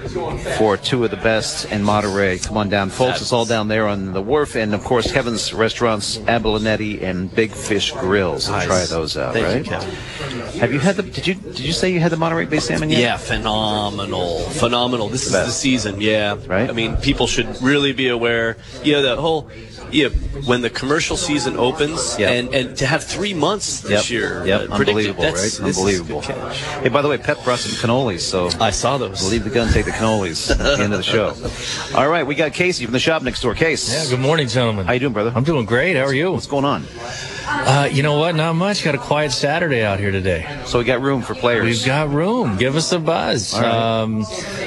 for two of the best in Monterey. Come on down, folks. It's all down there on the wharf. And of course, Kevin's restaurants, Abalonetti and Big Fish Grills. So Nice. Try those out, Thank right? Kevin. Have you had the? Did you did you say you had the Monterey Bay salmon yet? Yeah, phenomenal, phenomenal. This is Best. the season. Yeah, right. I mean, people should really be aware. You know, the whole. Yeah, when the commercial season opens, Yeah. and and to have three months this Yep. year, Yep. uh, Unbelievable, that's- right? this is Unbelievable. good catch. Hey, by the way, Pep brought some cannolis, so I saw those. Leave the gun, take the cannolis at the end of the show. (laughs) All right, we got Casey from the shop next door. Case. Yeah, good morning, gentlemen. How you doing, brother? I'm doing great. How are you? What's going on? Uh, you know what? Not much. Got a quiet Saturday out here today. So we got room for players. We've got room. Give us a buzz. Right. Um,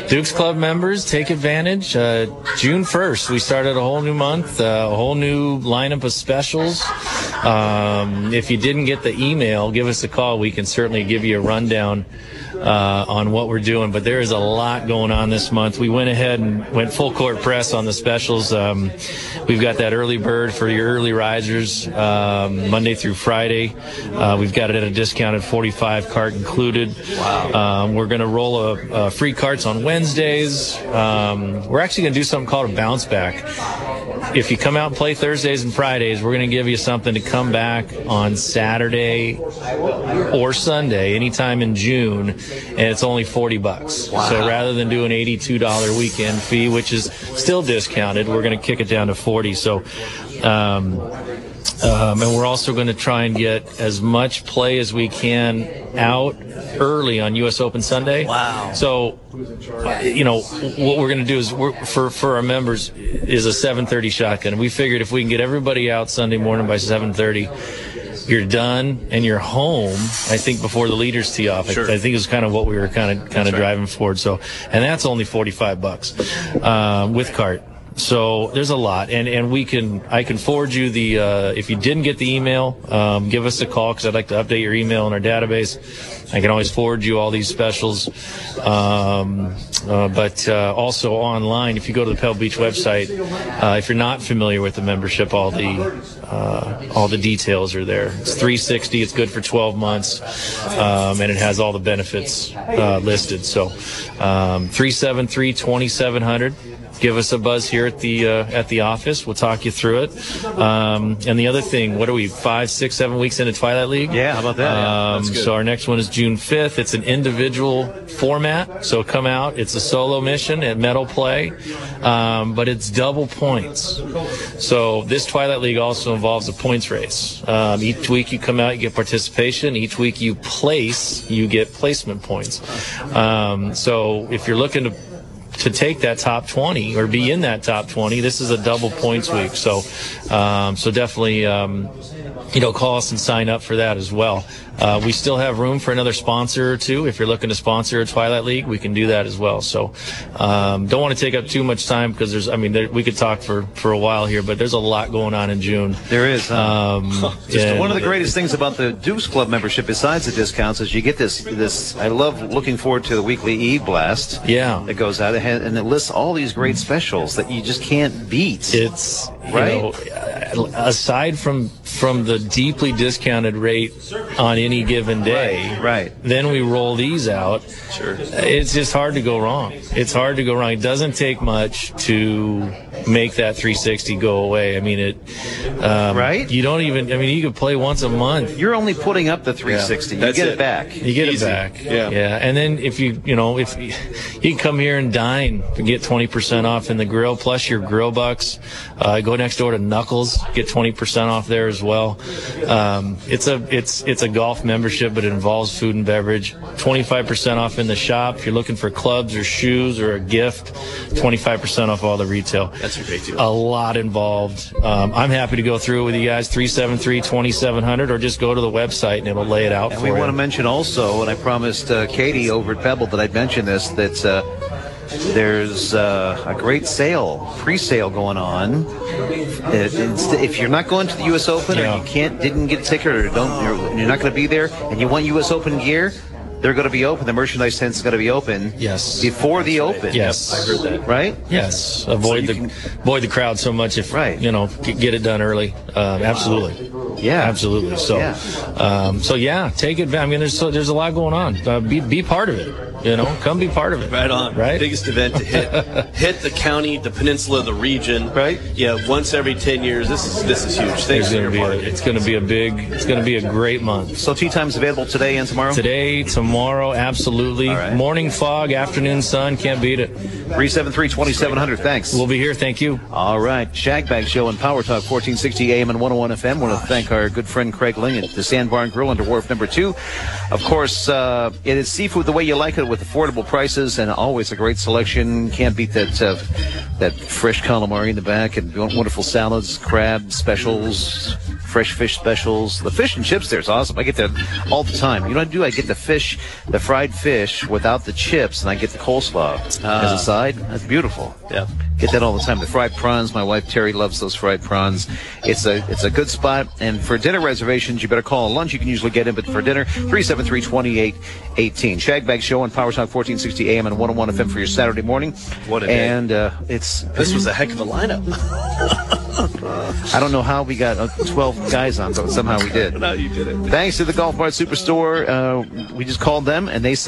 Dukes Club members, take advantage. Uh, June 1st, we started a whole new month, uh, a whole new lineup of specials. Um, if you didn't get the email, give us a call. We can certainly give you a rundown uh, on what we're doing. But there is a lot going on this month. We went ahead and went full court press on the specials. Um, we've got that early bird for your early risers um, Monday through Friday. Uh, we've got it at a discounted 45 cart included. Wow. Um, we're going to roll a, a free carts on Wednesdays. Um, we're actually going to do something called a bounce back. If you come out and play Thursdays and Fridays, we're going to give you something to come back on Saturday or Sunday, anytime in June, and it's only 40 bucks. So rather than do an $82 weekend fee, which is still discounted, we're going to kick it down to 40. So, um, um, and we're also going to try and get as much play as we can out early on U.S. Open Sunday. Wow! So, you know, what we're going to do is we're, for for our members is a 7:30 shotgun. And we figured if we can get everybody out Sunday morning by 7:30, you're done and you're home. I think before the leaders tee off. I- Sure. I, think is kind of what we were kind of kind of driving forward. So, and that's only 45 bucks um, with cart. So there's a lot, and and we can I can forward you the uh, if you didn't get the email, um, give us a call because I'd like to update your email in our database. I can always forward you all these specials, um, uh, but uh, also online. If you go to the Pebble Beach website, uh, if you're not familiar with the membership, all the uh, all the details are there. It's 360. It's good for 12 months, um, and it has all the benefits uh, listed. So um, 373 2700 give us a buzz here at the uh, at the office. We'll talk you through it. Um, and the other thing, what are we? Five, six, seven weeks into Twilight League? Yeah, how about that? Yeah, Um, good. so our next one is June fifth. It's an individual format. So come out. It's a solo mission at Medal Play, um, but it's double points. So this Twilight League also involves a points race. Um, each week you come out, you get participation. Each week you place, you get placement points. Um, so if you're looking to to take that top 20 or be in that top 20 this is a double points week. So um, so definitely um, you know call us and sign up for that as well uh, we still have room for another sponsor or two if you're looking to sponsor a twilight league we can do that as well so um, don't want to take up too much time because there's i mean there, we could talk for for a while here but there's a lot going on in june There is. huh? um, (laughs) Just one of the greatest things about the Dukes Club membership, besides the discounts, is you get this. This I love looking forward to the weekly e blast. Yeah, that goes out ahead and it lists all these great specials that you just can't beat. It's right. You know, aside from from the deeply discounted rate on any given day, right? Then we roll these out. Sure. It's just hard to go wrong. It's hard to go wrong. It doesn't take much to make that 360 go away. I mean, it. Um, Right? You don't even. I mean, you could play once a month. You're only putting up the 360. You get it, back. You get Easy. it back. Yeah. Yeah. And then if you, you know, if you, you can come here and dine, and get 20% off in the grill, plus your grill bucks. Uh, go next door to Knuckles, get 20% off there as well. Um, it's a, it's, it's a golf membership, but it involves food and beverage. 25% off in the shop. If you're looking for clubs or shoes or a gift, 25% off all the retail. That's a great deal. A lot involved. Um, I'm happy to go through it with you guys. 373 2700 or just go to the website and it'll lay it out And for we you. want to mention also, and I promised uh, Katie over at Pebble that I'd mention this, that uh, there's uh, a great sale, pre-sale going on. It- it's- if you're not going to the U.S. Open or you can't, didn't get a ticket or don't, you're, you're not going to be there, and you want U.S. Open gear, they're going to be open. The merchandise tent's going to be open. Yes. Before the open. Yes, I heard that. Right. Yes, avoid the avoid the crowd so much if Right. you know get, get it done early. Um, absolutely. Yeah. Absolutely. So, Yeah. um, so yeah, take it. I mean, there's so, there's a lot going on. Uh, be be part of it. You know, come be part of it. Right on. Right. Biggest event to hit (laughs) hit the county, the peninsula, the region. Right. Yeah. Once every ten years. This is this is huge. Thanks for your be a, it's going to be a big. It's going to be a great month. So tea time's available today and tomorrow. Today, tomorrow, absolutely. Right. Morning fog, afternoon sun, can't beat it. 373-2700. Thanks. We'll be here. Thank you. All right. Shagbag Show and Power Talk 1460 AM and 101 FM. want to thank our good friend Craig Lang at the Sandbar and Grill under Wharf number two. Of course, uh, it is seafood the way you like it with affordable prices and always a great selection. Can't beat that uh, that fresh calamari in the back and wonderful salads, crab specials, fresh fish specials. The fish and chips there is awesome. I get that all the time. You know what I do? I get the fish, the fried fish without the chips, and I get the coleslaw as Ah. a side. That's beautiful. Yeah. Get that all the time. The fried prawns. My wife Terry loves those fried prawns. It's a it's a good spot. And for dinner reservations, you better call. Lunch you can usually get in, but for dinner, 373-2818. Shagbag Show on Power Talk 1460 AM and 101 FM for your Saturday morning. What a day. And uh, it's This was a heck of a lineup. (laughs) I don't know how we got uh, 12 guys on, but somehow we did. (laughs) no, you did it. Thanks to the Golf Mart Superstore. Uh, we just called them and they said.